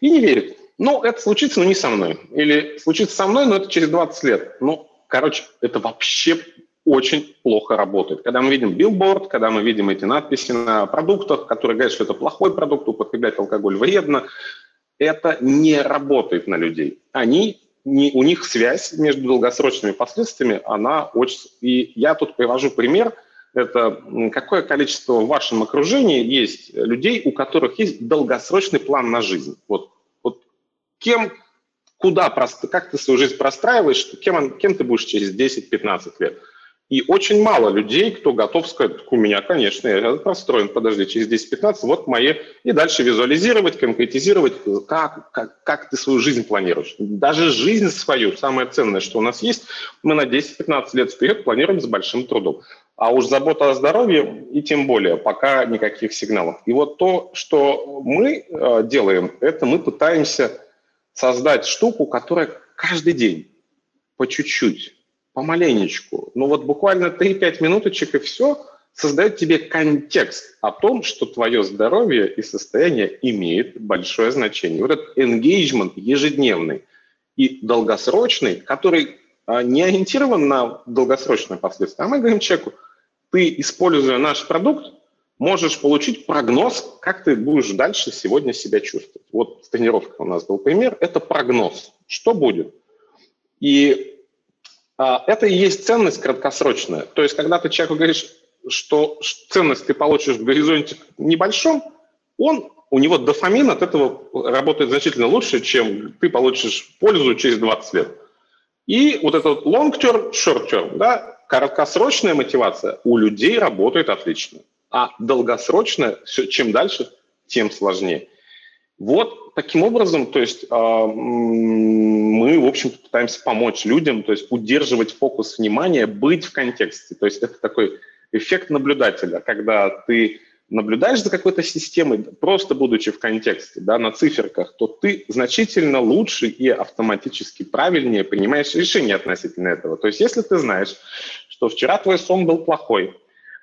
и не верит. Ну, это случится, но не со мной. Или случится со мной, но это через 20 лет. Ну, короче, это вообще очень плохо работает. Когда мы видим билборд, когда мы видим эти надписи на продуктах, которые говорят, что это плохой продукт, употреблять алкоголь вредно, это не работает на людей. Они не, у них связь между долгосрочными последствиями, она очень... И я тут привожу пример это какое количество в вашем окружении есть людей, у которых есть долгосрочный план на жизнь. Вот, вот кем, куда, как ты свою жизнь простраиваешь, кем, кем ты будешь через 10-15 лет. И очень мало людей, кто готов сказать, у меня, конечно, я простроен, подожди, через 10-15, вот мои, и дальше визуализировать, конкретизировать, как, как, как ты свою жизнь планируешь. Даже жизнь свою, самое ценное, что у нас есть, мы на 10-15 лет вперед планируем с большим трудом. А уж забота о здоровье и тем более, пока никаких сигналов. И вот то, что мы э, делаем, это мы пытаемся создать штуку, которая каждый день по чуть-чуть помаленечку, ну вот буквально 3-5 минуточек и все, создает тебе контекст о том, что твое здоровье и состояние имеет большое значение. Вот этот engagement ежедневный и долгосрочный, который а, не ориентирован на долгосрочные последствия, а мы говорим человеку, ты, используя наш продукт, можешь получить прогноз, как ты будешь дальше сегодня себя чувствовать. Вот тренировка у нас был пример, это прогноз. Что будет? И это и есть ценность краткосрочная. То есть, когда ты человеку говоришь, что ценность ты получишь в горизонте небольшом, он, у него дофамин от этого работает значительно лучше, чем ты получишь пользу через 20 лет. И вот этот long term, short term, да, краткосрочная мотивация у людей работает отлично, а долгосрочная, чем дальше, тем сложнее. Вот таким образом, то есть э, мы, в общем-то, пытаемся помочь людям, то есть удерживать фокус внимания, быть в контексте. То есть это такой эффект наблюдателя, когда ты наблюдаешь за какой-то системой, просто будучи в контексте, да, на циферках, то ты значительно лучше и автоматически правильнее принимаешь решения относительно этого. То есть если ты знаешь, что вчера твой сон был плохой,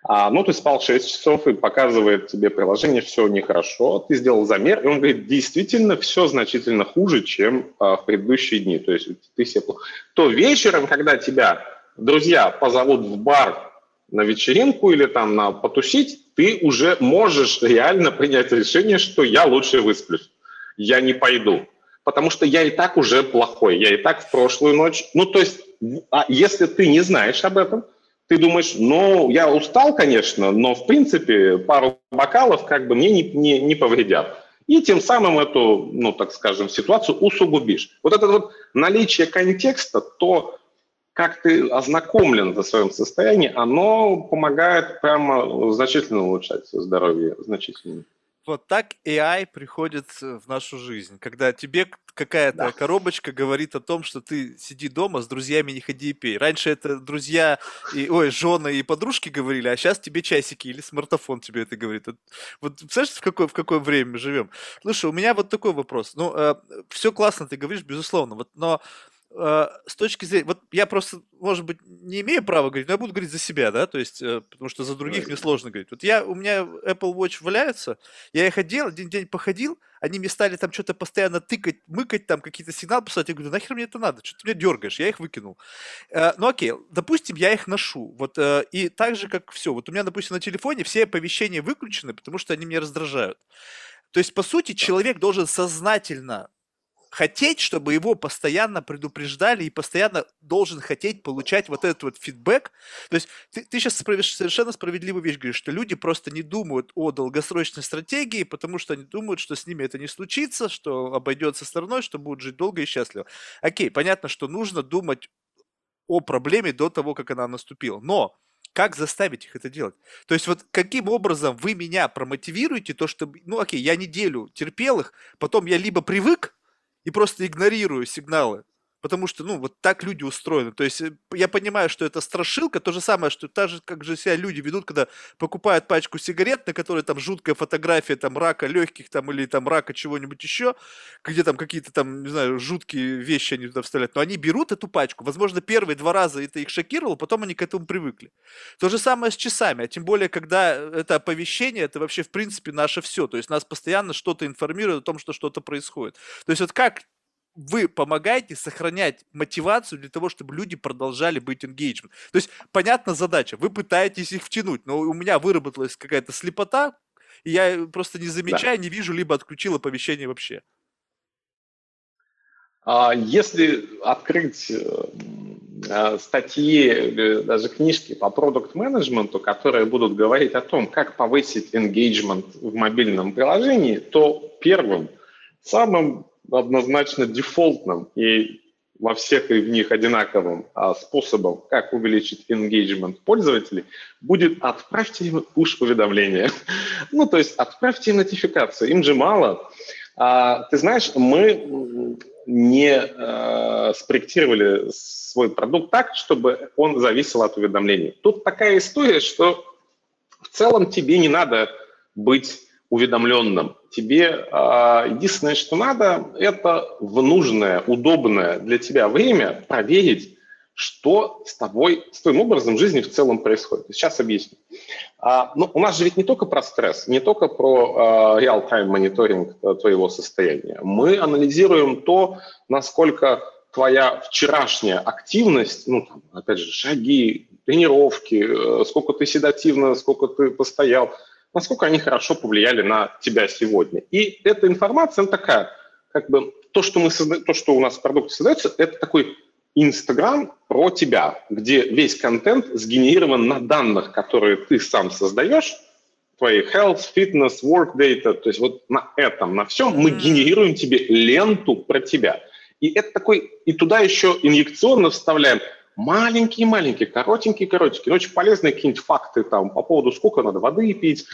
а, ну, ты спал 6 часов и показывает тебе приложение, все нехорошо, ты сделал замер, и он говорит, действительно, все значительно хуже, чем а, в предыдущие дни, то есть ты себе плохо. То вечером, когда тебя друзья позовут в бар на вечеринку или там на потусить, ты уже можешь реально принять решение, что я лучше высплюсь, я не пойду, потому что я и так уже плохой, я и так в прошлую ночь, ну, то есть, а если ты не знаешь об этом, ты думаешь, ну, я устал, конечно, но, в принципе, пару бокалов как бы мне не, не, не повредят. И тем самым эту, ну, так скажем, ситуацию усугубишь. Вот это вот наличие контекста, то, как ты ознакомлен за своем состоянии, оно помогает прямо значительно улучшать здоровье, значительно. Вот так AI приходит в нашу жизнь, когда тебе какая-то да. коробочка говорит о том, что ты сиди дома, с друзьями не ходи и пей. Раньше это друзья, и, ой, жены и подружки говорили, а сейчас тебе часики или смартфон тебе это говорит. Вот представляешь, в какое, в какое время мы живем? Слушай, у меня вот такой вопрос. Ну, э, все классно ты говоришь, безусловно, вот, но э, с точки зрения, вот я просто, может быть, не имею права говорить, но я буду говорить за себя, да, то есть, э, потому что за других мне сложно говорить. Вот я, у меня Apple Watch валяется, я их одел, один день походил, они мне стали там что-то постоянно тыкать, мыкать, там какие-то сигналы посылать. Я говорю, нахер мне это надо? Что ты меня дергаешь? Я их выкинул. Э, ну окей, допустим, я их ношу. Вот, э, и так же, как все. Вот у меня, допустим, на телефоне все оповещения выключены, потому что они меня раздражают. То есть, по сути, человек должен сознательно хотеть, чтобы его постоянно предупреждали и постоянно должен хотеть получать вот этот вот фидбэк. То есть ты, ты сейчас совершенно справедливую вещь говоришь, что люди просто не думают о долгосрочной стратегии, потому что они думают, что с ними это не случится, что обойдется стороной, что будут жить долго и счастливо. Окей, понятно, что нужно думать о проблеме до того, как она наступила. Но как заставить их это делать? То есть вот каким образом вы меня промотивируете, то, что, ну окей, я неделю терпел их, потом я либо привык, и просто игнорирую сигналы. Потому что, ну, вот так люди устроены. То есть э, я понимаю, что это страшилка, то же самое, что так же, как же себя люди ведут, когда покупают пачку сигарет, на которой там жуткая фотография там рака легких там или там рака чего-нибудь еще, где там какие-то там, не знаю, жуткие вещи они туда вставляют. Но они берут эту пачку, возможно, первые два раза это их шокировало, потом они к этому привыкли. То же самое с часами, а тем более, когда это оповещение, это вообще в принципе наше все. То есть нас постоянно что-то информирует о том, что что-то происходит. То есть вот как вы помогаете сохранять мотивацию для того, чтобы люди продолжали быть engagement. То есть, понятна задача, вы пытаетесь их втянуть, но у меня выработалась какая-то слепота, и я просто не замечаю, да. не вижу, либо отключил оповещение вообще. А если открыть э, э, статьи, даже книжки по продукт-менеджменту, которые будут говорить о том, как повысить engagement в мобильном приложении, то первым, самым однозначно дефолтным и во всех в них одинаковым а, способом, как увеличить engagement пользователей, будет отправьте им push-уведомления. ну, то есть отправьте им нотификацию. Им же мало. А, ты знаешь, мы не э, спроектировали свой продукт так, чтобы он зависел от уведомлений. Тут такая история, что в целом тебе не надо быть уведомленным. Тебе э, единственное, что надо, это в нужное, удобное для тебя время проверить, что с тобой, с твоим образом жизни в целом происходит. Сейчас объясню. А, ну, у нас же ведь не только про стресс, не только про а, real-time мониторинг э, твоего состояния. Мы анализируем то, насколько твоя вчерашняя активность, ну, там, опять же, шаги, тренировки, э, сколько ты седативно, сколько ты постоял, насколько они хорошо повлияли на тебя сегодня. И эта информация, она такая, как бы, то, что, мы созда... то, что у нас в продукте создается, это такой Инстаграм про тебя, где весь контент сгенерирован на данных, которые ты сам создаешь, твои health, fitness, work data, то есть вот на этом, на всем мы генерируем тебе ленту про тебя. И это такой, и туда еще инъекционно вставляем маленькие-маленькие, коротенькие-коротенькие, очень полезные какие-нибудь факты там по поводу, сколько надо воды пить,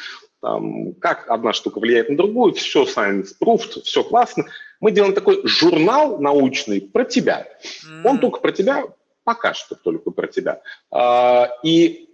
там, как одна штука влияет на другую, все science proved, все классно. Мы делаем такой журнал научный про тебя. Mm. Он только про тебя, пока что только про тебя. А, и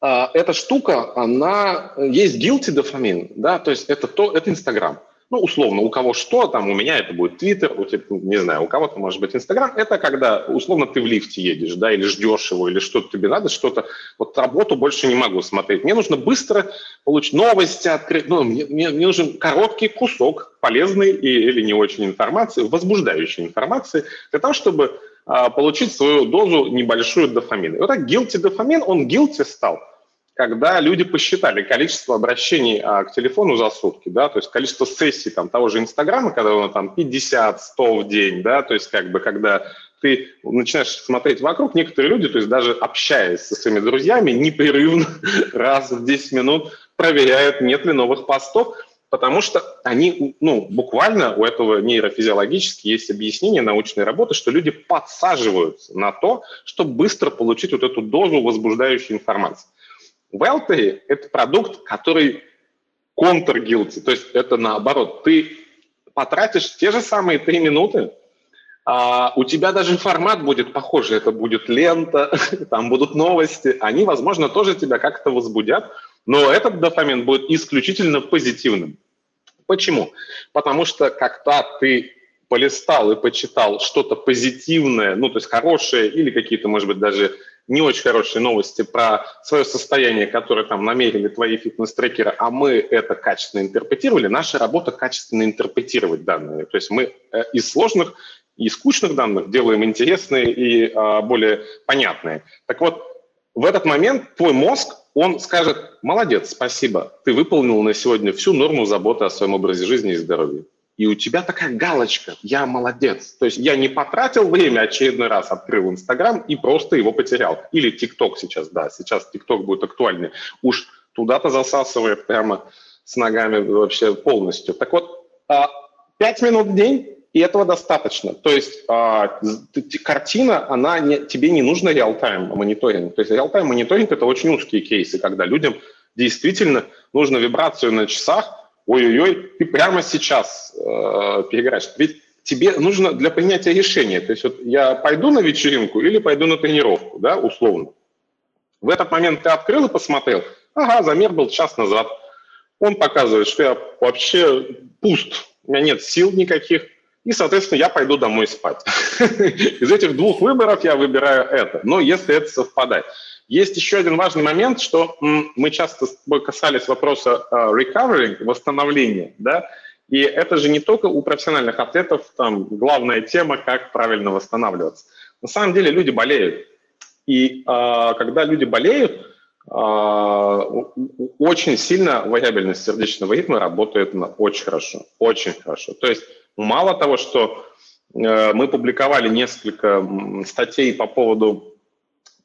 а, эта штука, она есть guilty дофамин, да, то есть это то, это Инстаграм ну, условно, у кого что, там, у меня это будет Твиттер, у тебя, не знаю, у кого-то может быть Инстаграм, это когда, условно, ты в лифте едешь, да, или ждешь его, или что-то тебе надо, что-то, вот работу больше не могу смотреть. Мне нужно быстро получить новости, открыть, ну, мне, мне, мне нужен короткий кусок полезной и, или не очень информации, возбуждающей информации, для того, чтобы а, получить свою дозу небольшую дофамина. И вот так guilty дофамин, он guilty стал – когда люди посчитали количество обращений а, к телефону за сутки, да, то есть количество сессий там, того же Инстаграма, когда он там 50-100 в день, да, то есть как бы когда ты начинаешь смотреть вокруг, некоторые люди, то есть даже общаясь со своими друзьями, непрерывно раз в 10 минут проверяют, нет ли новых постов, потому что они, ну, буквально у этого нейрофизиологически есть объяснение научной работы, что люди подсаживаются на то, чтобы быстро получить вот эту дозу возбуждающей информации. Wealthy – это продукт, который контр-guilty, то есть это наоборот. Ты потратишь те же самые три минуты, а у тебя даже формат будет похожий, это будет лента, там будут новости, они, возможно, тоже тебя как-то возбудят, но этот дофамин будет исключительно позитивным. Почему? Потому что когда ты полистал и почитал что-то позитивное, ну, то есть хорошее или какие-то, может быть, даже не очень хорошие новости про свое состояние, которое там намерили твои фитнес-трекеры, а мы это качественно интерпретировали, наша работа качественно интерпретировать данные. То есть мы э, из сложных и скучных данных делаем интересные и а, более понятные. Так вот, в этот момент твой мозг, он скажет, молодец, спасибо, ты выполнил на сегодня всю норму заботы о своем образе жизни и здоровье и у тебя такая галочка «я молодец». То есть я не потратил время, очередной раз открыл Инстаграм и просто его потерял. Или ТикТок сейчас, да, сейчас ТикТок будет актуальнее. Уж туда-то засасывает прямо с ногами вообще полностью. Так вот, а, пять минут в день, и этого достаточно. То есть а, картина, она не, тебе не нужно реал-тайм мониторинг. То есть реал-тайм мониторинг – это очень узкие кейсы, когда людям действительно нужно вибрацию на часах, ой-ой-ой, ты прямо сейчас э, переиграешь. Ведь тебе нужно для принятия решения, то есть вот я пойду на вечеринку или пойду на тренировку, да, условно. В этот момент ты открыл и посмотрел, ага, замер был час назад. Он показывает, что я вообще пуст, у меня нет сил никаких, и, соответственно, я пойду домой спать. Из этих двух выборов я выбираю это, но если это совпадает. Есть еще один важный момент, что мы часто с тобой касались вопроса uh, recovery, восстановления, да, и это же не только у профессиональных атлетов там главная тема, как правильно восстанавливаться. На самом деле люди болеют. И э, когда люди болеют, э, очень сильно вариабельность сердечного ритма работает на очень хорошо, очень хорошо. То есть мало того, что э, мы публиковали несколько статей по поводу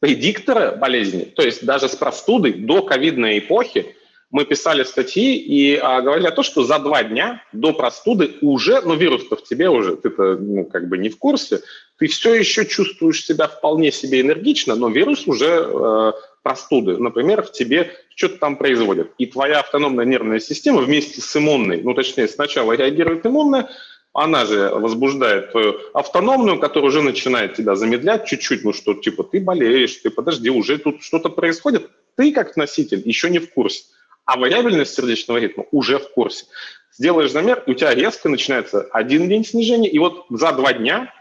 предиктора болезни, то есть даже с простудой до ковидной эпохи мы писали статьи и а, говорили о том, что за два дня до простуды уже, ну вирус-то в тебе уже, ты-то ну, как бы не в курсе, ты все еще чувствуешь себя вполне себе энергично, но вирус уже э, простуды, например, в тебе что-то там производит. И твоя автономная нервная система вместе с иммунной, ну точнее сначала реагирует иммунная, она же возбуждает твою автономную, которая уже начинает тебя замедлять чуть-чуть, ну что, типа, ты болеешь, ты подожди, уже тут что-то происходит. Ты как носитель еще не в курсе, а вариабельность сердечного ритма уже в курсе. Сделаешь замер, у тебя резко начинается один день снижения, и вот за два дня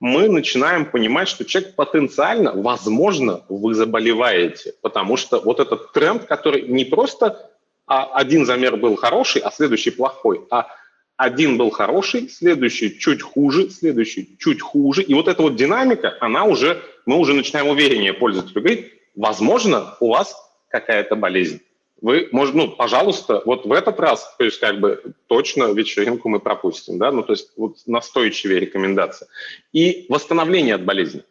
мы начинаем понимать, что человек потенциально, возможно, вы заболеваете, потому что вот этот тренд, который не просто а один замер был хороший, а следующий плохой, а один был хороший, следующий чуть хуже, следующий чуть хуже. И вот эта вот динамика, она уже, мы уже начинаем увереннее пользователю говорить, возможно, у вас какая-то болезнь вы, может, ну, пожалуйста, вот в этот раз, то есть как бы точно вечеринку мы пропустим, да, ну, то есть вот настойчивее рекомендация. И восстановление от болезни.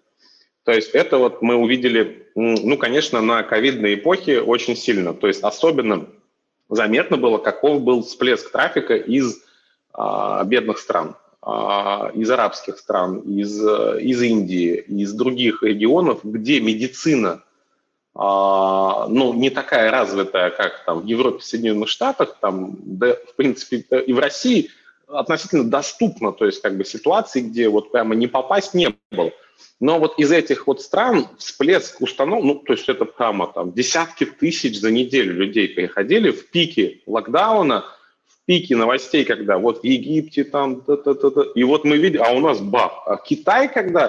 То есть это вот мы увидели, ну, конечно, на ковидной эпохе очень сильно. То есть особенно заметно было, каков был всплеск трафика из бедных стран, а, из арабских стран, из, из Индии, из других регионов, где медицина а, ну, не такая развитая, как там в Европе, Соединенных Штатах, там, да, в принципе, и в России относительно доступна, то есть как бы ситуации, где вот прямо не попасть не было. Но вот из этих вот стран всплеск установ, ну, то есть это прямо там десятки тысяч за неделю людей приходили в пике локдауна, в пике новостей, когда вот в Египте там, та -та -та -та, и вот мы видим, а у нас бах. А Китай, когда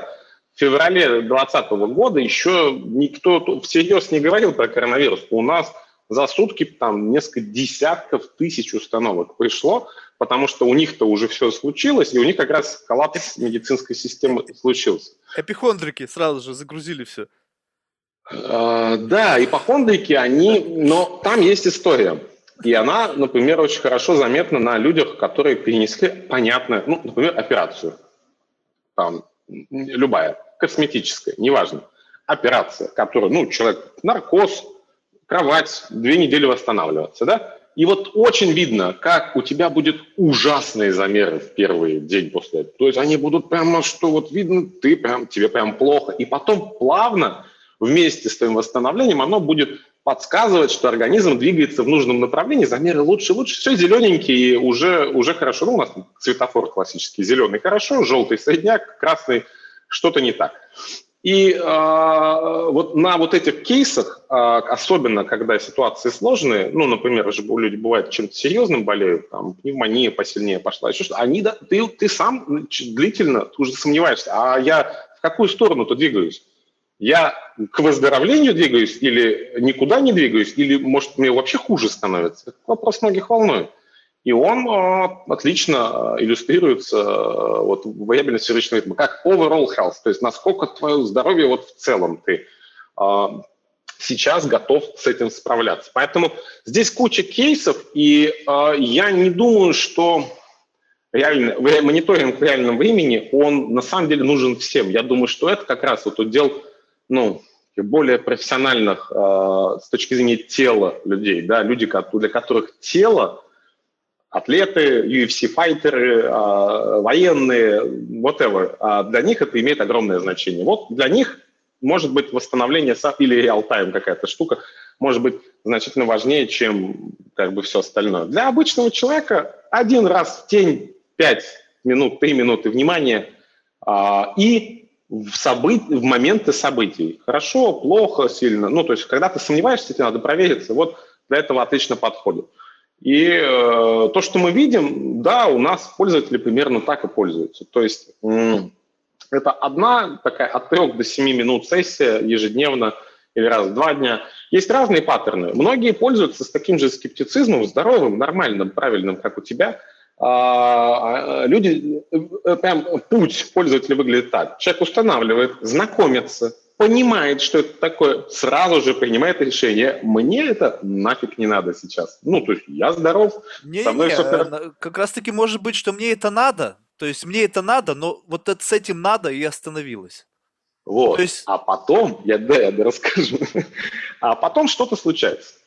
в феврале 2020 года еще никто всерьез не говорил про коронавирус. У нас за сутки там несколько десятков тысяч установок пришло, потому что у них-то уже все случилось, и у них как раз коллапс медицинской системы случился. Эпихондрики сразу же загрузили все. А, да, ипохондрики, они, но там есть история. И она, например, очень хорошо заметна на людях, которые перенесли, понятно, ну, например, операцию. Там, любая косметическая, неважно, операция, которая, ну, человек, наркоз, кровать, две недели восстанавливаться, да? И вот очень видно, как у тебя будет ужасные замеры в первый день после этого. То есть они будут прямо, что вот видно, ты прям, тебе прям плохо. И потом плавно вместе с твоим восстановлением оно будет подсказывать, что организм двигается в нужном направлении, замеры лучше, лучше, все зелененькие, уже, уже хорошо. Ну, у нас цветофор классический, зеленый хорошо, желтый средняк, красный что-то не так. И э, вот на вот этих кейсах, э, особенно когда ситуации сложные, ну, например, же люди бывают чем-то серьезным болеют, там, пневмония посильнее пошла, еще что они, да, ты, ты сам длительно ты уже сомневаешься, а я в какую сторону-то двигаюсь? Я к выздоровлению двигаюсь или никуда не двигаюсь, или, может, мне вообще хуже становится? Это вопрос многих волнует. И он э, отлично э, иллюстрируется э, вот, в вариабельности сердечного ритма, как overall health, то есть насколько твое здоровье вот в целом ты сейчас готов с этим справляться. Поэтому здесь куча кейсов, и я не думаю, что реально, мониторинг в реальном времени, он на самом деле нужен всем. Я думаю, что это как раз вот удел ну, более профессиональных с точки зрения тела людей, да, люди, для которых тело атлеты, UFC-файтеры, а, военные, whatever. А для них это имеет огромное значение. Вот для них может быть восстановление или реал-тайм какая-то штука может быть значительно важнее, чем как бы все остальное. Для обычного человека один раз в день 5 минут, 3 минуты внимания а, и в, событ... в моменты событий. Хорошо, плохо, сильно. Ну, то есть, когда ты сомневаешься, тебе надо провериться. Вот для этого отлично подходит. И э, то, что мы видим, да, у нас пользователи примерно так и пользуются. То есть э, это одна такая от 3 до 7 минут сессия ежедневно или раз в два дня. Есть разные паттерны. Многие пользуются с таким же скептицизмом, здоровым, нормальным, правильным, как у тебя. А, а люди, э, прям путь пользователя выглядит так. Человек устанавливает, знакомится, понимает, что это такое, сразу же принимает решение, мне это нафиг не надо сейчас. Ну, то есть я здоров, не, со мной не, все хорошо. Как раз таки может быть, что мне это надо, То есть мне это надо, но вот это, с этим надо и остановилось. Вот. есть... А потом, я, да, я расскажу, а потом что-то случается.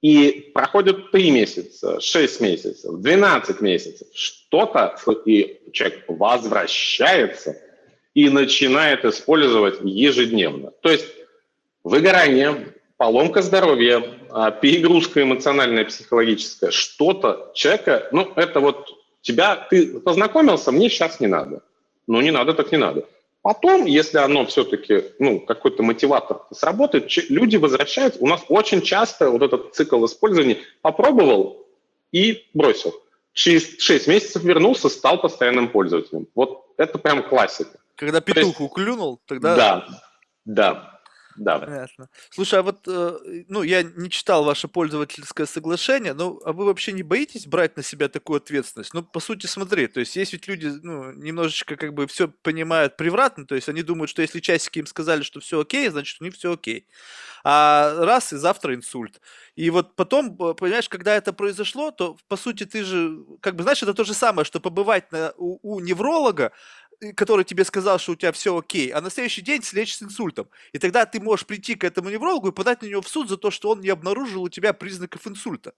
И проходит 3 месяца, 6 месяцев, 12 месяцев, что-то, и человек возвращается и начинает использовать ежедневно. То есть выгорание, поломка здоровья, а, перегрузка эмоциональная, психологическая, что-то человека, ну, это вот тебя, ты познакомился, мне сейчас не надо. Ну, не надо, так не надо. Потом, если оно все-таки, ну, какой-то мотиватор сработает, люди возвращаются. У нас очень часто вот этот цикл использования попробовал и бросил. Через 6 месяцев вернулся, стал постоянным пользователем. Вот это прям классика. Когда петуху есть, клюнул, тогда... Да, да. Да. Понятно. Слушай, а вот, э, ну, я не читал ваше пользовательское соглашение, но а вы вообще не боитесь брать на себя такую ответственность? Ну, по сути, смотри, то есть есть ведь люди, ну, немножечко как бы все понимают превратно, то есть они думают, что если часики им сказали, что все окей, значит, у них все окей. А раз, и завтра инсульт. И вот потом, понимаешь, когда это произошло, то, по сути, ты же, как бы, знаешь, это то же самое, что побывать на, у, у невролога, который тебе сказал, что у тебя все окей, а на следующий день слечь с инсультом. И тогда ты можешь прийти к этому неврологу и подать на него в суд за то, что он не обнаружил у тебя признаков инсульта.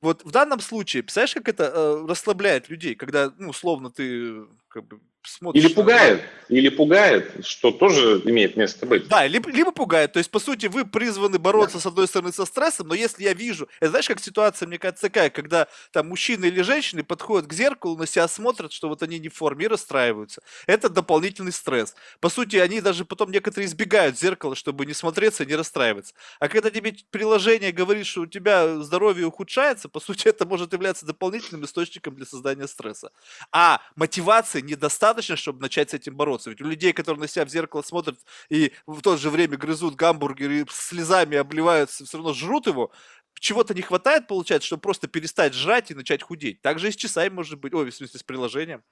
Вот в данном случае, представляешь, как это э, расслабляет людей, когда, ну, условно, ты как бы смотришь... Или пугает, на... или пугает, что тоже имеет место быть. Да, либо, либо пугает. То есть, по сути, вы призваны бороться, да. с одной стороны, со стрессом, но если я вижу... Это знаешь, как ситуация, мне кажется, такая, когда там мужчины или женщины подходят к зеркалу, на себя смотрят, что вот они не в форме и расстраиваются. Это дополнительный стресс. По сути, они даже потом некоторые избегают зеркала, чтобы не смотреться и не расстраиваться. А когда тебе приложение говорит, что у тебя здоровье ухудшается, по сути, это может являться дополнительным источником для создания стресса. А мотивация недостаточно, чтобы начать с этим бороться. Ведь у людей, которые на себя в зеркало смотрят и в то же время грызут гамбургер и слезами обливаются, все равно жрут его, чего-то не хватает, получается, чтобы просто перестать жрать и начать худеть. Так же и с часами может быть, ой, в смысле с приложением.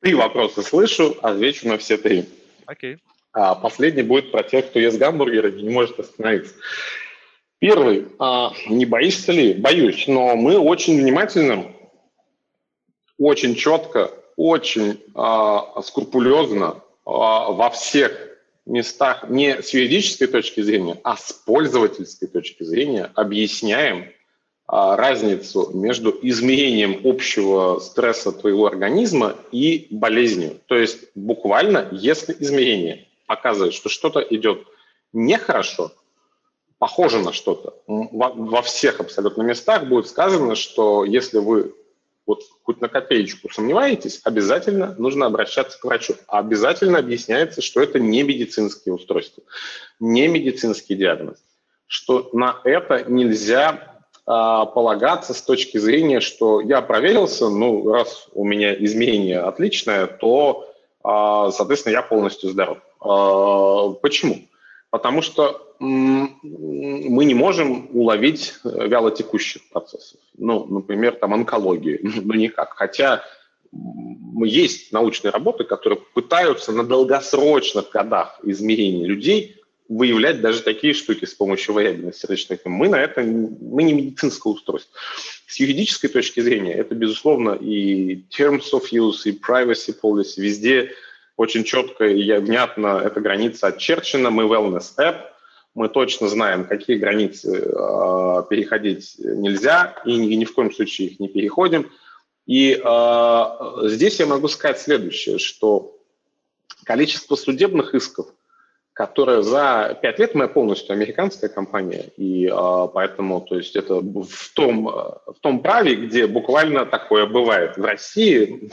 Три вопроса слышу, отвечу на все три. Окей. А последний будет про тех, кто ест гамбургеры и не может остановиться. Первый. А, не боишься ли? Боюсь, но мы очень внимательно, очень четко очень э, скрупулезно э, во всех местах не с юридической точки зрения, а с пользовательской точки зрения объясняем э, разницу между изменением общего стресса твоего организма и болезнью. То есть буквально, если измерение показывает, что что-то идет нехорошо, похоже на что-то, во, во всех абсолютно местах будет сказано, что если вы вот хоть на копеечку сомневаетесь, обязательно нужно обращаться к врачу. А обязательно объясняется, что это не медицинские устройства, не медицинский диагноз, что на это нельзя а, полагаться с точки зрения, что я проверился, ну, раз у меня изменение отличное, то, а, соответственно, я полностью здоров. Почему? Потому что мы не можем уловить э, вялотекущих процессов. Ну, например, там онкологии, ну никак. Хотя есть научные работы, которые пытаются на долгосрочных годах измерения людей выявлять даже такие штуки с помощью вариабельных сердечных. Мы на это, мы не медицинское устройство. С юридической точки зрения это, безусловно, и terms of use, и privacy policy, везде очень четко и внятно эта граница очерчена. Мы wellness app, мы точно знаем, какие границы э, переходить нельзя, и ни, ни в коем случае их не переходим. И э, здесь я могу сказать следующее, что количество судебных исков, которые за пять лет мы полностью американская компания, и э, поэтому, то есть это в том, в том праве, где буквально такое бывает. В России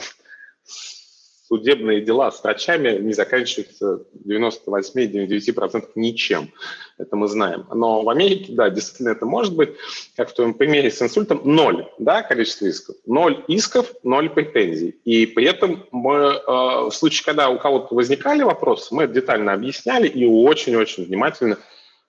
судебные дела с врачами не заканчиваются 98-99% ничем. Это мы знаем. Но в Америке, да, действительно это может быть, как в твоем примере с инсультом, ноль, да, количество исков. Ноль исков, ноль претензий. И при этом мы, э, в случае, когда у кого-то возникали вопросы, мы это детально объясняли и очень-очень внимательно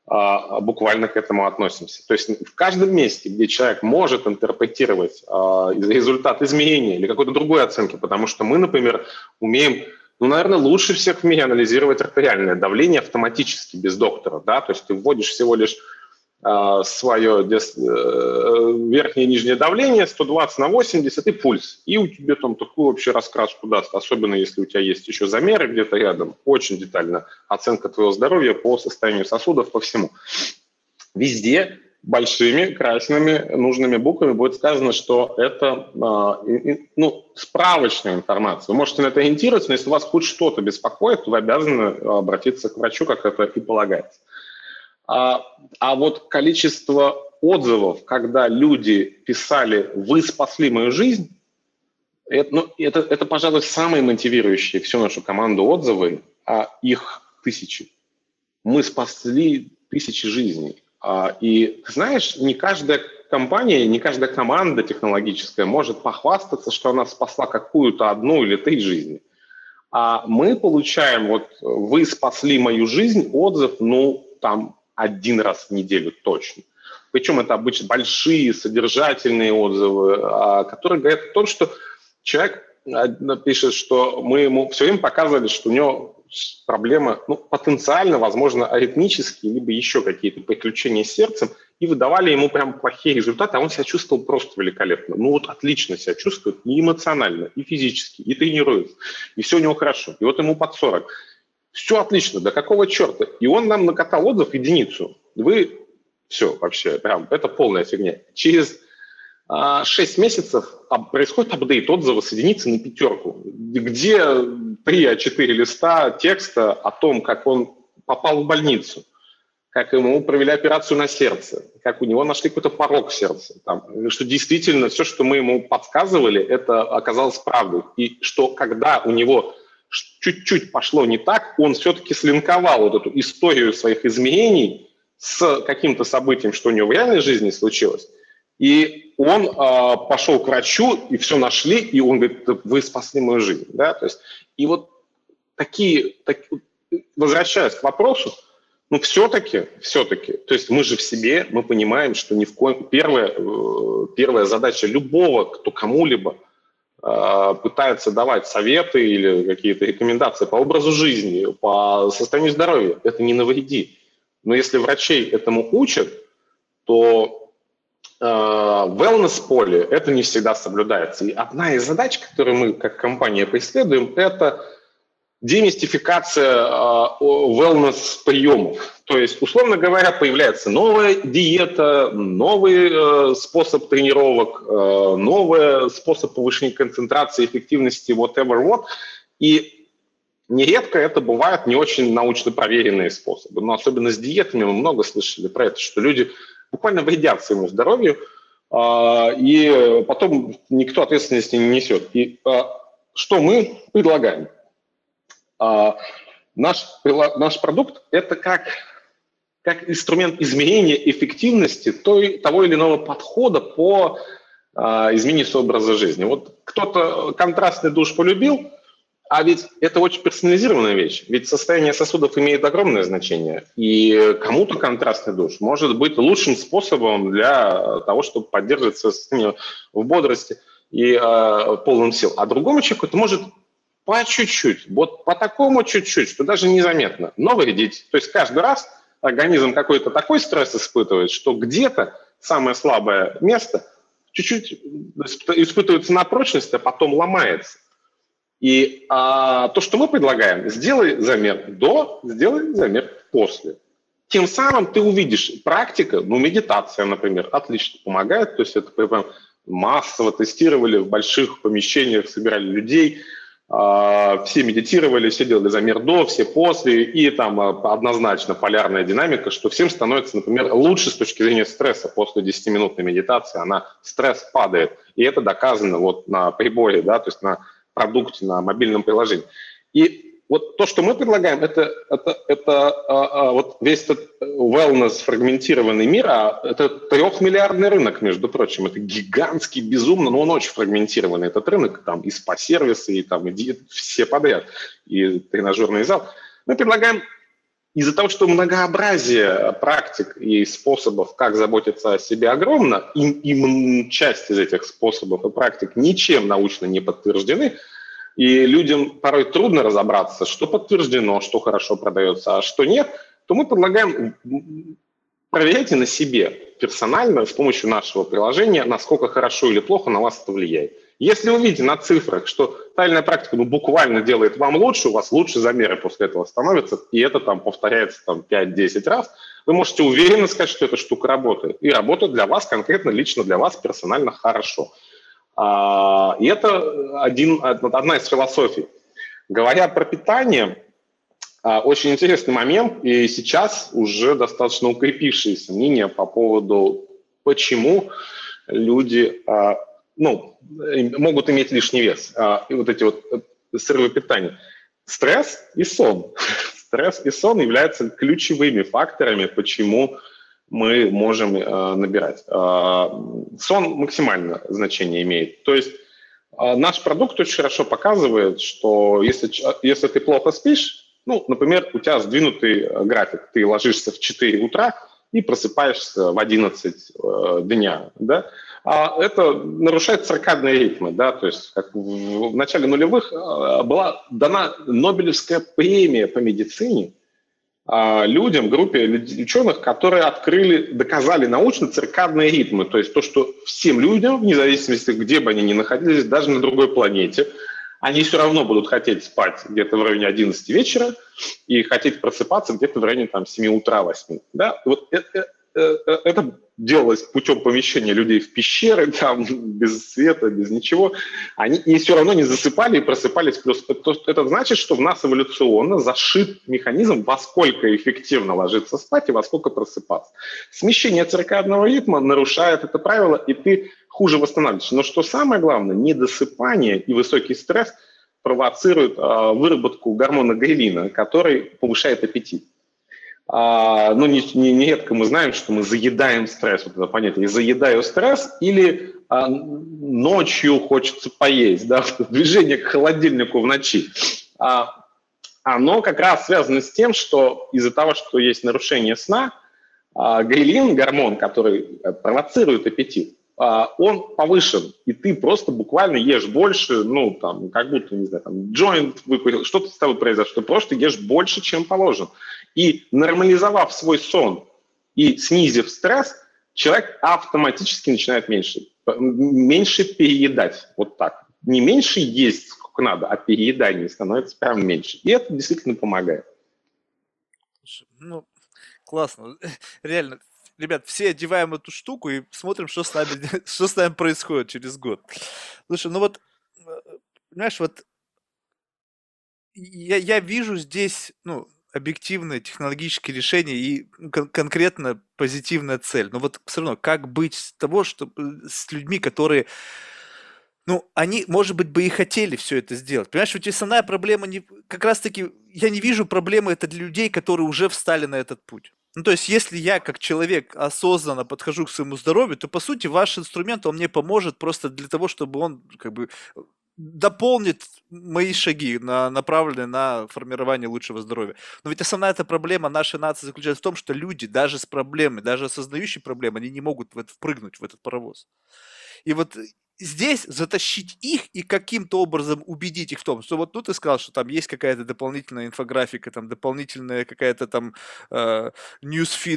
буквально к этому относимся. То есть в каждом месте, где человек может интерпретировать а, результат изменения или какой-то другой оценки, потому что мы, например, умеем, ну, наверное, лучше всех в мире анализировать артериальное давление автоматически, без доктора, да, то есть ты вводишь всего лишь а, свое э, верхнее и нижнее давление 120 на 80 и пульс. И у тебя там такую вообще раскраску даст, особенно если у тебя есть еще замеры где-то рядом. Очень детально оценка твоего здоровья по состоянию сосудов, по всему. Везде большими красными нужными буквами будет сказано, что это ну, справочная информация. Вы можете на это ориентироваться, но если вас хоть что-то беспокоит, то вы обязаны обратиться к врачу, как это и полагается. А, а вот количество отзывов, когда люди писали «Вы спасли мою жизнь», это, ну, это, это, пожалуй, самые мотивирующие всю нашу команду отзывы, а их тысячи. Мы спасли тысячи жизней. А, и, знаешь, не каждая компания, не каждая команда технологическая может похвастаться, что она спасла какую-то одну или три жизни. А мы получаем, вот, вы спасли мою жизнь, отзыв, ну, там, один раз в неделю точно. Причем это обычно большие содержательные отзывы, а, которые говорят о том, что человек а, пишет, что мы ему все время показывали, что у него проблемы, ну, потенциально, возможно, аритмические, либо еще какие-то приключения с сердцем, и выдавали ему прям плохие результаты, а он себя чувствовал просто великолепно. Ну вот отлично себя чувствует и эмоционально, и физически, и тренируется, и все у него хорошо. И вот ему под 40. Все отлично, да какого черта? И он нам накатал отзыв единицу. Вы все вообще, прям, это полная фигня. Через а, 6 месяцев происходит апдейт отзыва с единицы на пятерку, где 3-4 листа текста о том, как он попал в больницу, как ему провели операцию на сердце, как у него нашли какой-то порог сердца, там, что действительно все, что мы ему подсказывали, это оказалось правдой. И что когда у него чуть-чуть пошло не так, он все-таки слинковал вот эту историю своих изменений с каким-то событием, что у него в реальной жизни случилось. И он э, пошел к врачу, и все нашли, и он говорит, вы спасли мою жизнь. Да? То есть, и вот такие, так, возвращаясь к вопросу, ну, все-таки, все-таки, то есть мы же в себе, мы понимаем, что ни в коем... Первая, э, первая задача любого, кто кому-либо – пытается давать советы или какие-то рекомендации по образу жизни, по состоянию здоровья, это не навреди. Но если врачей этому учат, то э, wellness-поле это не всегда соблюдается. И одна из задач, которую мы как компания преследуем, это демистификация э, wellness-приемов. То есть, условно говоря, появляется новая диета, новый э, способ тренировок, э, новый способ повышения концентрации, эффективности, whatever what. И нередко это бывают не очень научно проверенные способы. Но особенно с диетами мы много слышали про это, что люди буквально вредят своему здоровью, и потом никто ответственности не несет. И что мы предлагаем? Э, наш, наш продукт – это как как инструмент изменения эффективности той, того или иного подхода по э, изменению образа жизни. Вот кто-то контрастный душ полюбил, а ведь это очень персонализированная вещь. Ведь состояние сосудов имеет огромное значение. И кому-то контрастный душ может быть лучшим способом для того, чтобы поддерживать состояние в бодрости и э, полном сил. А другому человеку это может по чуть-чуть, вот по такому чуть-чуть, что даже незаметно, но вредить. То есть каждый раз – организм какой-то такой стресс испытывает, что где-то самое слабое место чуть-чуть испытывается на прочность, а потом ломается. И а, то, что мы предлагаем, сделай замер до, сделай замер после. Тем самым ты увидишь практика, ну, медитация, например, отлично помогает. То есть это прям массово тестировали в больших помещениях, собирали людей – все медитировали, все делали замер до, все после, и там а, однозначно полярная динамика, что всем становится, например, лучше с точки зрения стресса после 10-минутной медитации, она, стресс падает, и это доказано вот на приборе, да, то есть на продукте, на мобильном приложении. И вот то, что мы предлагаем, это, это, это а, а, вот весь этот wellness фрагментированный мир, а это трехмиллиардный рынок, между прочим, это гигантский, безумно, но он очень фрагментированный, этот рынок, там и спа-сервисы, и там и все подряд, и тренажерный зал. Мы предлагаем из-за того, что многообразие практик и способов, как заботиться о себе, огромно, и, и часть из этих способов и практик ничем научно не подтверждены – и людям порой трудно разобраться, что подтверждено, что хорошо продается, а что нет, то мы предлагаем проверяйте на себе персонально с помощью нашего приложения, насколько хорошо или плохо на вас это влияет. Если вы видите на цифрах, что тайная практика ну, буквально делает вам лучше, у вас лучше замеры после этого становятся, и это там повторяется там, 5-10 раз, вы можете уверенно сказать, что эта штука работает. И работает для вас, конкретно лично для вас, персонально хорошо. А, и это один, одна из философий. Говоря про питание, а, очень интересный момент, и сейчас уже достаточно укрепившееся мнение по поводу, почему люди а, ну, могут иметь лишний вес. И вот эти вот э, срывы питания. Стресс и сон. Стресс и сон являются ключевыми факторами, почему мы можем э, набирать. Э, сон максимальное значение имеет. То есть э, наш продукт очень хорошо показывает, что если, если ты плохо спишь, ну, например, у тебя сдвинутый э, график, ты ложишься в 4 утра и просыпаешься в 11 э, дня, да, а это нарушает циркадные ритмы, да, то есть как в, в начале нулевых была дана Нобелевская премия по медицине людям, группе ученых, которые открыли, доказали научно циркадные ритмы, то есть то, что всем людям, вне зависимости, где бы они ни находились, даже на другой планете, они все равно будут хотеть спать где-то в районе 11 вечера и хотеть просыпаться где-то в районе там, 7 утра, 8. Да? Вот это, это, это делалось путем помещения людей в пещеры, там, без света, без ничего, они не все равно не засыпали и просыпались. Плюс это, это значит, что в нас эволюционно зашит механизм, во сколько эффективно ложиться спать и во сколько просыпаться. Смещение циркадного ритма нарушает это правило, и ты хуже восстанавливаешься. Но что самое главное, недосыпание и высокий стресс провоцируют э, выработку гормона грелина, который повышает аппетит. А, ну, не, не, нередко мы знаем, что мы заедаем стресс, вот это понятие, я заедаю стресс, или а, ночью хочется поесть, да, движение к холодильнику в ночи. А, оно как раз связано с тем, что из-за того, что есть нарушение сна, а, грилин, гормон, который э, провоцирует аппетит, а, он повышен, и ты просто буквально ешь больше, ну, там, как будто, не знаю, там, джойнт выкурил, что-то с тобой произошло, ты просто ешь больше, чем положено. И нормализовав свой сон и снизив стресс, человек автоматически начинает меньше, меньше переедать, вот так. Не меньше есть, сколько надо, а переедание становится прям меньше. И это действительно помогает. Ну, классно. Реально, ребят, все одеваем эту штуку и смотрим, что с нами, что с нами происходит через год. Слушай, ну вот, э, понимаешь, вот я, я вижу здесь, ну, объективное технологические решения и кон- конкретно позитивная цель. Но вот все равно, как быть с того, что с людьми, которые ну, они, может быть, бы и хотели все это сделать. Понимаешь, ведь основная проблема не... Как раз-таки я не вижу проблемы это для людей, которые уже встали на этот путь. Ну, то есть, если я как человек осознанно подхожу к своему здоровью, то, по сути, ваш инструмент, он мне поможет просто для того, чтобы он, как бы, дополнит мои шаги, на, направленные на формирование лучшего здоровья. Но ведь основная эта проблема нашей нации заключается в том, что люди, даже с проблемой, даже осознающие проблемы, они не могут в это впрыгнуть, в этот паровоз. И вот здесь затащить их и каким-то образом убедить их в том, что вот ну ты сказал, что там есть какая-то дополнительная инфографика, там дополнительная какая-то там э,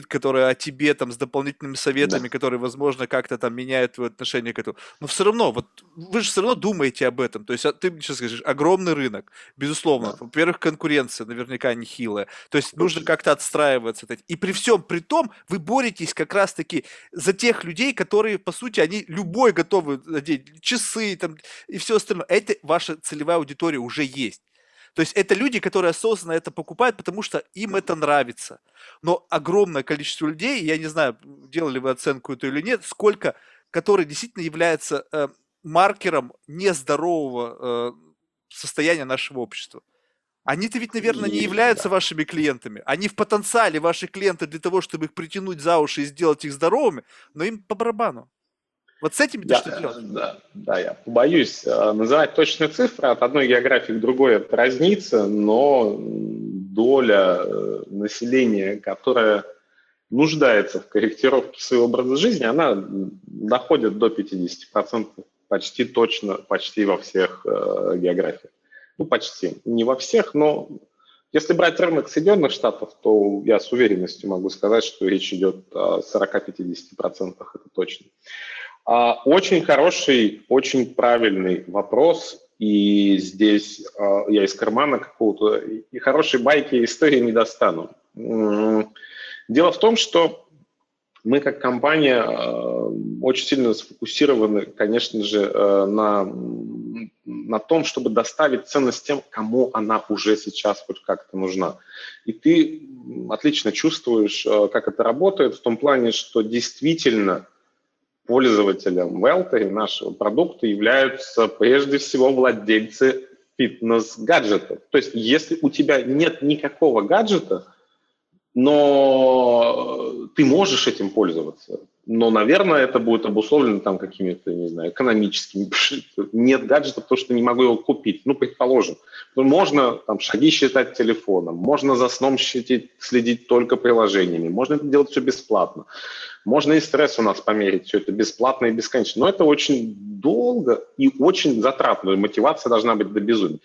которая о тебе там с дополнительными советами, да. которые, возможно, как-то там меняют твое отношение к этому. Но все равно, вот вы же все равно думаете об этом. То есть а ты сейчас скажешь, огромный рынок, безусловно. Да. Во-первых, конкуренция наверняка нехилая. То есть Очень. нужно как-то отстраиваться. И при всем при том вы боретесь как раз-таки за тех людей, которые, по сути, они любой готовы одеть, часы там, и все остальное. Это ваша целевая аудитория уже есть. То есть это люди, которые осознанно это покупают, потому что им это нравится. Но огромное количество людей, я не знаю, делали вы оценку эту или нет, сколько, которые действительно являются э, маркером нездорового э, состояния нашего общества. Они-то ведь, наверное, не являются вашими клиентами. Они в потенциале ваши клиенты для того, чтобы их притянуть за уши и сделать их здоровыми, но им по барабану. Вот с этим да, что делать? Да, да, я боюсь э, называть точные цифры. От одной географии к другой это разнится, но доля э, населения, которая нуждается в корректировке своего образа жизни, она доходит до 50% почти точно, почти во всех э, географиях. Ну, почти. Не во всех, но Если брать рынок Соединенных Штатов, то я с уверенностью могу сказать, что речь идет о 40-50%, это точно. Очень хороший, очень правильный вопрос, и здесь а, я из кармана какого-то и хорошей байки истории не достану. Дело в том, что мы как компания а, очень сильно сфокусированы, конечно же, на, на том, чтобы доставить ценность тем, кому она уже сейчас хоть как-то нужна. И ты отлично чувствуешь, как это работает, в том плане, что действительно пользователем Welter нашего продукта являются прежде всего владельцы фитнес-гаджетов. То есть если у тебя нет никакого гаджета, но ты можешь этим пользоваться, но, наверное, это будет обусловлено там какими-то, не знаю, экономическими. Нет гаджета, потому что не могу его купить. Ну, предположим. Можно там шаги считать телефоном, можно за сном следить, следить только приложениями, можно это делать все бесплатно. Можно и стресс у нас померить, все это бесплатно и бесконечно. Но это очень долго и очень затратно. Мотивация должна быть до безумия.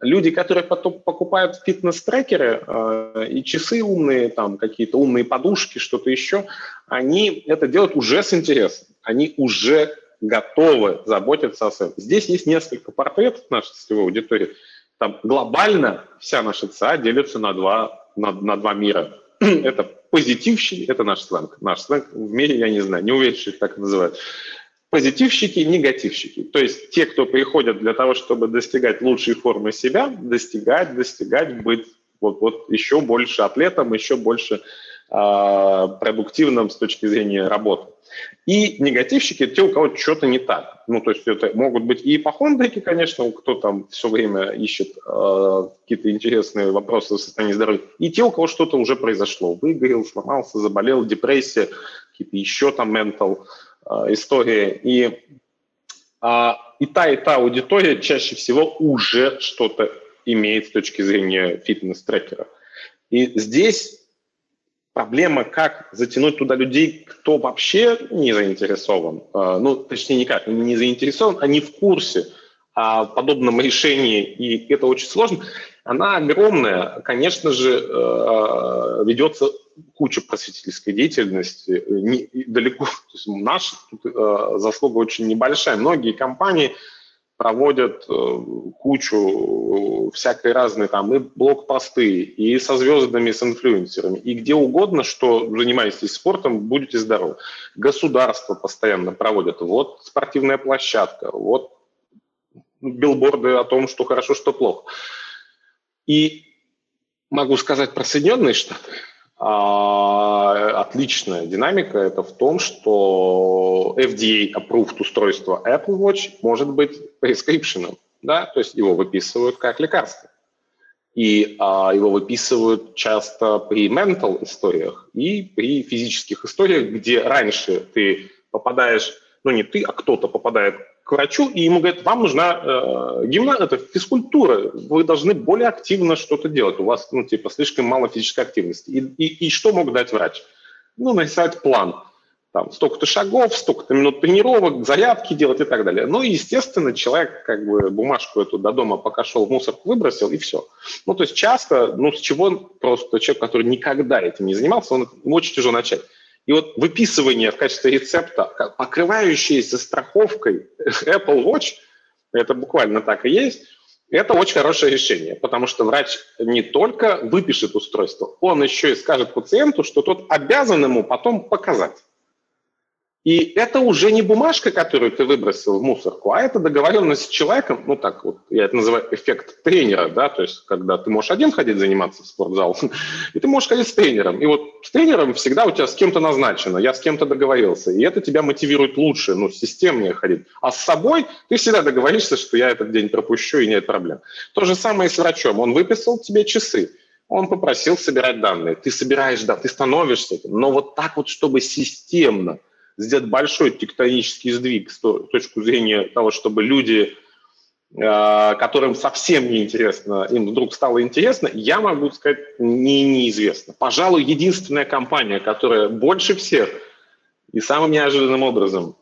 Люди, которые потом покупают фитнес-трекеры э, и часы умные, там какие-то умные подушки, что-то еще, они это делают уже с интересом. Они уже готовы заботиться о своем. Здесь есть несколько портретов нашей целевой аудитории. Там глобально вся наша ЦА делится на два, на, на два мира. это позитивщики, это наш сленг. Наш сленг в мире, я не знаю, не уверен, что их так называют позитивщики и негативщики. То есть те, кто приходят для того, чтобы достигать лучшей формы себя, достигать, достигать, быть вот, вот еще больше атлетом, еще больше э, продуктивным с точки зрения работы. И негативщики – те, у кого что-то не так. Ну, то есть это могут быть и ипохондрики, конечно, кто там все время ищет э, какие-то интересные вопросы в состоянии здоровья, и те, у кого что-то уже произошло. Выгорел, сломался, заболел, депрессия, какие-то еще там ментал, Э, истории. И, а, и та, и та аудитория чаще всего уже что-то имеет с точки зрения фитнес-трекера. И здесь проблема, как затянуть туда людей, кто вообще не заинтересован. Э, ну, точнее, никак, не заинтересован, они в курсе о подобном решении, и это очень сложно. Она огромная, конечно же, э, ведется куча просветительской деятельности, э, не, далеко, то есть наша тут, э, заслуга очень небольшая. Многие компании проводят э, кучу всякой разной там и блокпосты, и со звездами, с инфлюенсерами, и где угодно, что занимаетесь спортом, будете здоровы. Государство постоянно проводят. Вот спортивная площадка, вот билборды о том, что хорошо, что плохо. И могу сказать про Соединенные Штаты – отличная динамика это в том, что FDA-approved устройство Apple Watch может быть prescription, да, то есть его выписывают как лекарство. И а, его выписывают часто при mental историях и при физических историях, где раньше ты попадаешь, ну не ты, а кто-то попадает к врачу, и ему говорят, вам нужна э, гимна, это физкультура, вы должны более активно что-то делать, у вас, ну, типа, слишком мало физической активности. И, и, и что мог дать врач? Ну, написать план. Там, столько-то шагов, столько-то минут тренировок, зарядки делать и так далее. Ну, и, естественно, человек как бы бумажку эту до дома пока шел в мусорку выбросил, и все. Ну, то есть часто, ну, с чего просто человек, который никогда этим не занимался, он, ему очень тяжело начать. И вот выписывание в качестве рецепта, покрывающееся страховкой Apple Watch, это буквально так и есть, это очень хорошее решение, потому что врач не только выпишет устройство, он еще и скажет пациенту, что тот обязан ему потом показать. И это уже не бумажка, которую ты выбросил в мусорку, а это договоренность с человеком, ну так вот, я это называю эффект тренера, да, то есть когда ты можешь один ходить заниматься в спортзал, и ты можешь ходить с тренером. И вот с тренером всегда у тебя с кем-то назначено, я с кем-то договорился, и это тебя мотивирует лучше, ну, системнее ходить. А с собой ты всегда договоришься, что я этот день пропущу, и нет проблем. То же самое и с врачом. Он выписал тебе часы, он попросил собирать данные. Ты собираешь, да, ты становишься. Но вот так вот, чтобы системно – сделать большой тектонический сдвиг с точки зрения того, чтобы люди, э, которым совсем не интересно, им вдруг стало интересно, я могу сказать, не неизвестно. Пожалуй, единственная компания, которая больше всех и самым неожиданным образом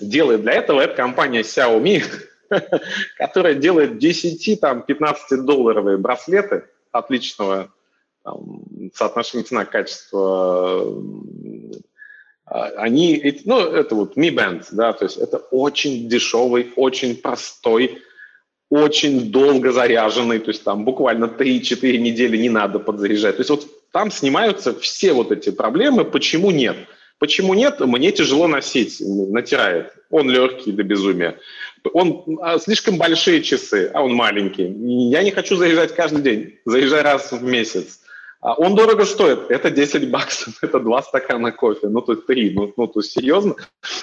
делает для этого, это компания Xiaomi, которая делает 10-15 долларовые браслеты, отличного там, соотношения цена-качество, они, ну, это вот Mi Band, да, то есть это очень дешевый, очень простой, очень долго заряженный, то есть там буквально 3-4 недели не надо подзаряжать. То есть вот там снимаются все вот эти проблемы, почему нет. Почему нет? Мне тяжело носить, натирает. Он легкий до безумия. Он а, слишком большие часы, а он маленький. Я не хочу заезжать каждый день, заезжай раз в месяц. А он дорого стоит, это 10 баксов, это два стакана кофе, ну, то есть три, ну, ну то есть серьезно.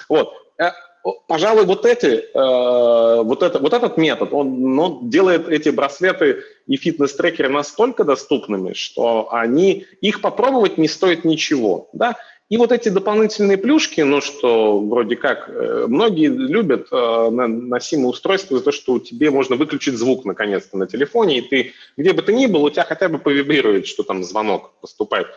Вот. Э, пожалуй, вот эти, э, вот, это, вот этот метод, он, он делает эти браслеты и фитнес-трекеры настолько доступными, что они, их попробовать не стоит ничего, да, и вот эти дополнительные плюшки, ну что вроде как, э, многие любят э, носимые устройства за то, что тебе можно выключить звук наконец-то на телефоне, и ты, где бы ты ни был, у тебя хотя бы повибрирует, что там звонок поступает.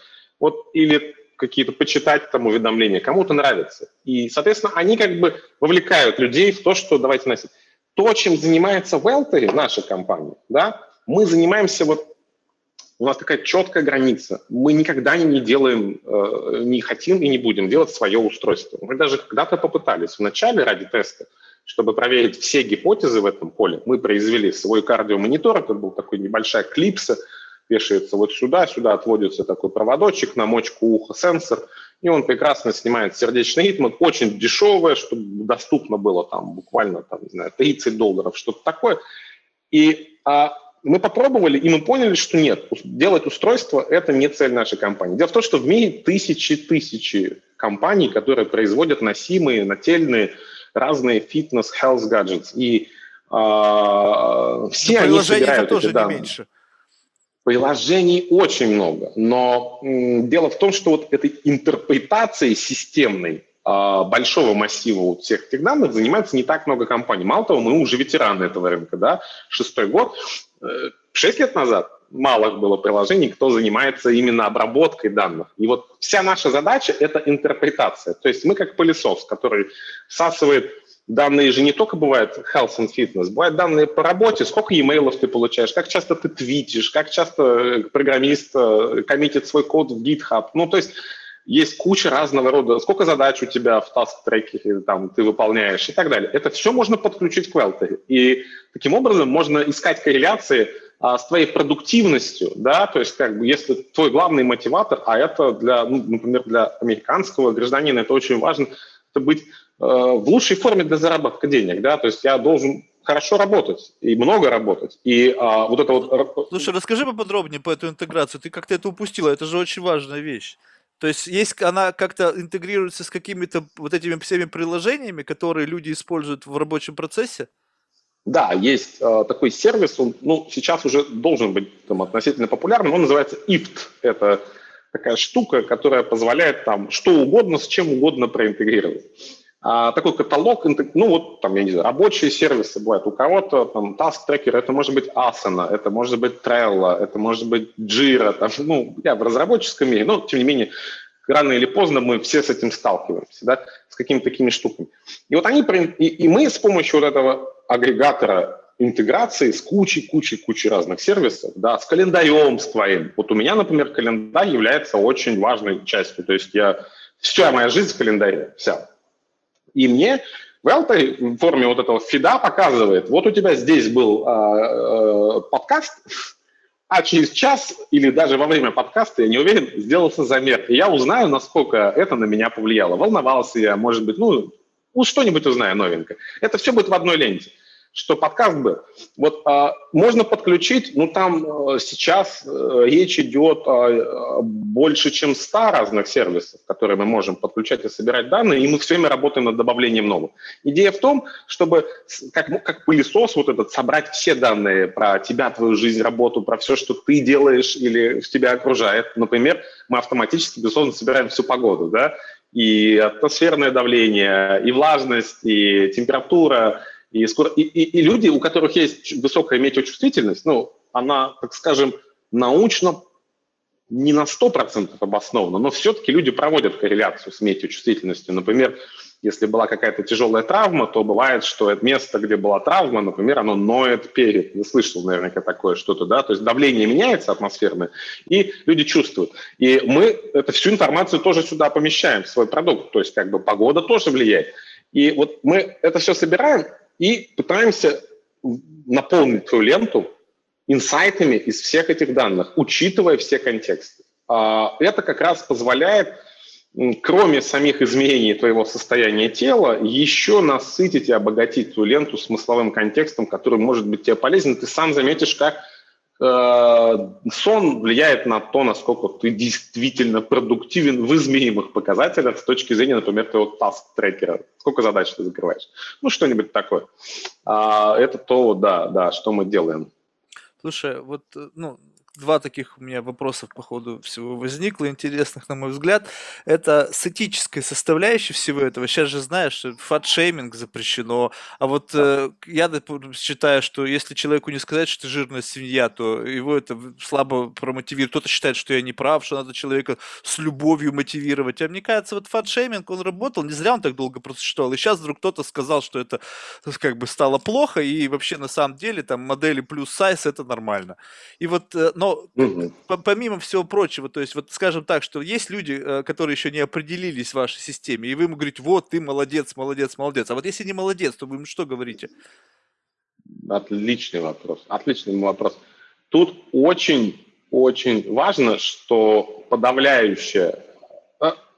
Вот, или какие-то почитать там уведомления, кому-то нравится. И, соответственно, они как бы вовлекают людей в то, что давайте носить. То, чем занимается Weltery, наша компания, да, мы занимаемся вот у нас такая четкая граница. Мы никогда не делаем, э, не хотим и не будем делать свое устройство. Мы даже когда-то попытались вначале ради теста, чтобы проверить все гипотезы в этом поле, мы произвели свой кардиомонитор, это был такой небольшая клипса, вешается вот сюда, сюда отводится такой проводочек на мочку уха сенсор, и он прекрасно снимает сердечный ритм, очень дешевое, чтобы доступно было там буквально там, не знаю, 30 долларов, что-то такое. И а, мы попробовали, и мы поняли, что нет, делать устройство – это не цель нашей компании. Дело в том, что в мире тысячи-тысячи компаний, которые производят носимые, нательные, разные фитнес, health gadgets. И э, все они собирают тоже эти данные. Не меньше. Приложений очень много, но м, дело в том, что вот этой интерпретацией системной большого массива вот всех этих данных занимается не так много компаний. Мало того, мы уже ветераны этого рынка, да, шестой год. Э, шесть лет назад мало было приложений, кто занимается именно обработкой данных. И вот вся наша задача – это интерпретация. То есть мы как пылесос, который всасывает данные же не только бывают health and fitness, бывают данные по работе, сколько e-mail ты получаешь, как часто ты твитишь, как часто программист э, коммитит свой код в GitHub. Ну, то есть есть куча разного рода, сколько задач у тебя в task-треке там, ты выполняешь и так далее. Это все можно подключить к Welter. И таким образом можно искать корреляции а, с твоей продуктивностью, да, то есть как бы если твой главный мотиватор, а это для, ну, например, для американского гражданина это очень важно, это быть э, в лучшей форме для заработка денег, да, то есть я должен хорошо работать и много работать. И а, вот это вот... Слушай, расскажи поподробнее по эту интеграцию. Ты как-то это упустила, это же очень важная вещь. То есть есть она как-то интегрируется с какими-то вот этими всеми приложениями, которые люди используют в рабочем процессе? Да, есть э, такой сервис, он ну, сейчас уже должен быть там, относительно популярным, он называется IFT. Это такая штука, которая позволяет там что угодно с чем угодно проинтегрировать а, такой каталог, ну вот там, я не знаю, рабочие сервисы бывают. У кого-то там Task Tracker, это может быть Asana, это может быть Trello, это может быть Jira, там, ну, я в разработческом мире, но тем не менее, рано или поздно мы все с этим сталкиваемся, да, с какими-то такими штуками. И вот они, и, и мы с помощью вот этого агрегатора интеграции с кучей-кучей-кучей разных сервисов, да, с календарем с твоим. Вот у меня, например, календарь является очень важной частью, то есть я, вся моя жизнь в календаре, вся. И мне Велтер в форме вот этого фида показывает, вот у тебя здесь был э, э, подкаст, а через час или даже во время подкаста, я не уверен, сделался замер. И я узнаю, насколько это на меня повлияло. Волновался я, может быть, ну, ну что-нибудь узнаю новенькое. Это все будет в одной ленте что подкаст был. Вот а, можно подключить, ну там а, сейчас а, речь идет а, больше, чем 100 разных сервисов, которые мы можем подключать и собирать данные, и мы все время работаем над добавлением новых. Идея в том, чтобы как, ну, как пылесос вот этот собрать все данные про тебя, твою жизнь, работу, про все, что ты делаешь или тебя окружает. Например, мы автоматически, безусловно, собираем всю погоду, да, и атмосферное давление, и влажность, и температура, и, скоро, и, и, и люди, у которых есть высокая метеочувствительность, ну, она, так скажем, научно не на 100% обоснована, но все-таки люди проводят корреляцию с метеочувствительностью. Например, Если была какая-то тяжелая травма, то бывает, что это место, где была травма, например, оно ноет перед. Ты слышал наверняка такое что-то, да? То есть давление меняется атмосферное, и люди чувствуют. И мы эту всю информацию тоже сюда помещаем в свой продукт. То есть как бы погода тоже влияет. И вот мы это все собираем и пытаемся наполнить твою ленту инсайтами из всех этих данных, учитывая все контексты. А, это как раз позволяет кроме самих изменений твоего состояния тела, еще насытить и обогатить твою ленту смысловым контекстом, который может быть тебе полезен. Ты сам заметишь, как сон влияет на то, насколько ты действительно продуктивен в измеримых показателях с точки зрения, например, твоего таск-трекера. Сколько задач ты закрываешь? Ну, что-нибудь такое. А, это то, да, да, что мы делаем. Слушай, вот, э, ну, два таких у меня вопроса по ходу всего возникло, интересных, на мой взгляд. Это с этической составляющей всего этого. Сейчас же знаешь, что fat-shaming запрещено. А вот э, я считаю, что если человеку не сказать, что ты жирная свинья, то его это слабо промотивирует. Кто-то считает, что я не прав, что надо человека с любовью мотивировать. А мне кажется, вот фат-шейминг, он работал, не зря он так долго просуществовал. И сейчас вдруг кто-то сказал, что это как бы стало плохо, и вообще на самом деле там модели плюс сайз это нормально. И вот, э, но угу. помимо всего прочего, то есть вот скажем так, что есть люди, э, которые еще не определились в вашей системе, и вы ему говорите, вот ты молодец, молодец, молодец. А вот если не молодец, то вы ему что говорите? Отличный вопрос, отличный вопрос. Тут очень, очень важно, что подавляющая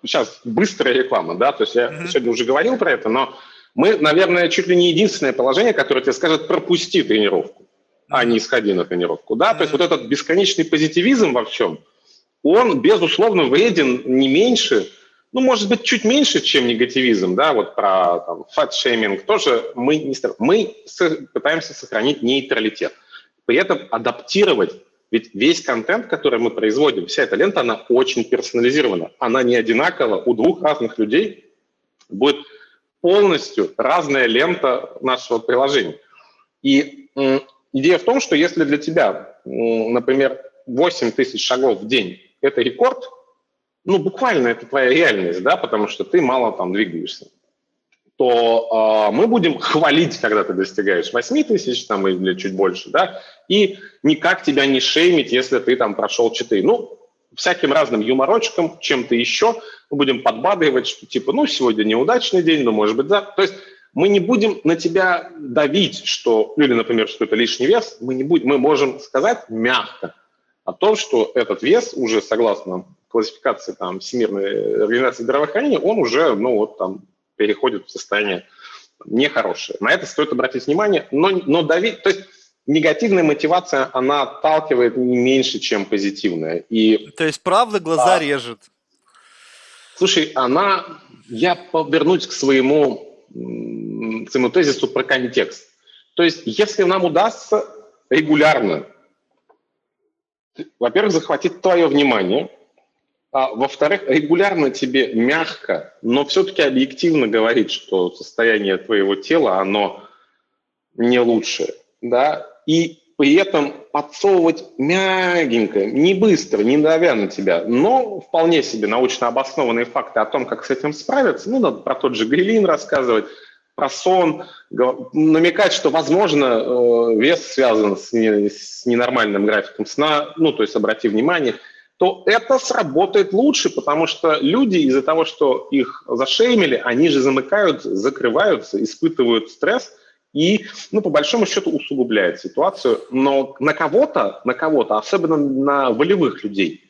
сейчас быстрая реклама, да, то есть я mm сегодня уже говорил про это, но мы, наверное, чуть ли не единственное положение, которое тебе скажет пропусти тренировку а не сходи на тренировку. Да? То есть вот этот бесконечный позитивизм во всем, он, безусловно, вреден не меньше, ну, может быть, чуть меньше, чем негативизм, да, вот про там, фат-шейминг тоже мы, не, мы пытаемся сохранить нейтралитет. При этом адаптировать, ведь весь контент, который мы производим, вся эта лента, она очень персонализирована. Она не одинакова, у двух разных людей будет полностью разная лента нашего приложения. И Идея в том, что если для тебя, например, 8 тысяч шагов в день – это рекорд, ну, буквально это твоя реальность, да, потому что ты мало там двигаешься, то э, мы будем хвалить, когда ты достигаешь 8 тысяч там, или чуть больше, да, и никак тебя не шеймить, если ты там прошел 4. Ну, всяким разным юморочком, чем-то еще мы будем подбадривать, что типа, ну, сегодня неудачный день, но может быть, да. То есть мы не будем на тебя давить, что, или, например, что это лишний вес, мы не будем, мы можем сказать мягко о том, что этот вес уже согласно классификации там, Всемирной организации здравоохранения, он уже, ну вот там, переходит в состояние нехорошее. На это стоит обратить внимание, но, но давить, то есть негативная мотивация, она отталкивает не меньше, чем позитивная. И, то есть правда глаза а, режет? Слушай, она, я повернусь к своему своему тезису про контекст. То есть, если нам удастся регулярно, во-первых, захватить твое внимание, а во-вторых, регулярно тебе мягко, но все-таки объективно говорить, что состояние твоего тела, оно не лучшее, да, и при этом подсовывать мягенько, не быстро, не давя на тебя, но вполне себе научно обоснованные факты о том, как с этим справиться, ну, надо про тот же грилин рассказывать, про сон, намекать, что, возможно, э, вес связан с, не, с ненормальным графиком сна, ну, то есть обрати внимание, то это сработает лучше, потому что люди из-за того, что их зашеймили, они же замыкают, закрываются, испытывают стресс и, ну, по большому счету, усугубляют ситуацию. Но на кого-то, на кого-то, особенно на волевых людей,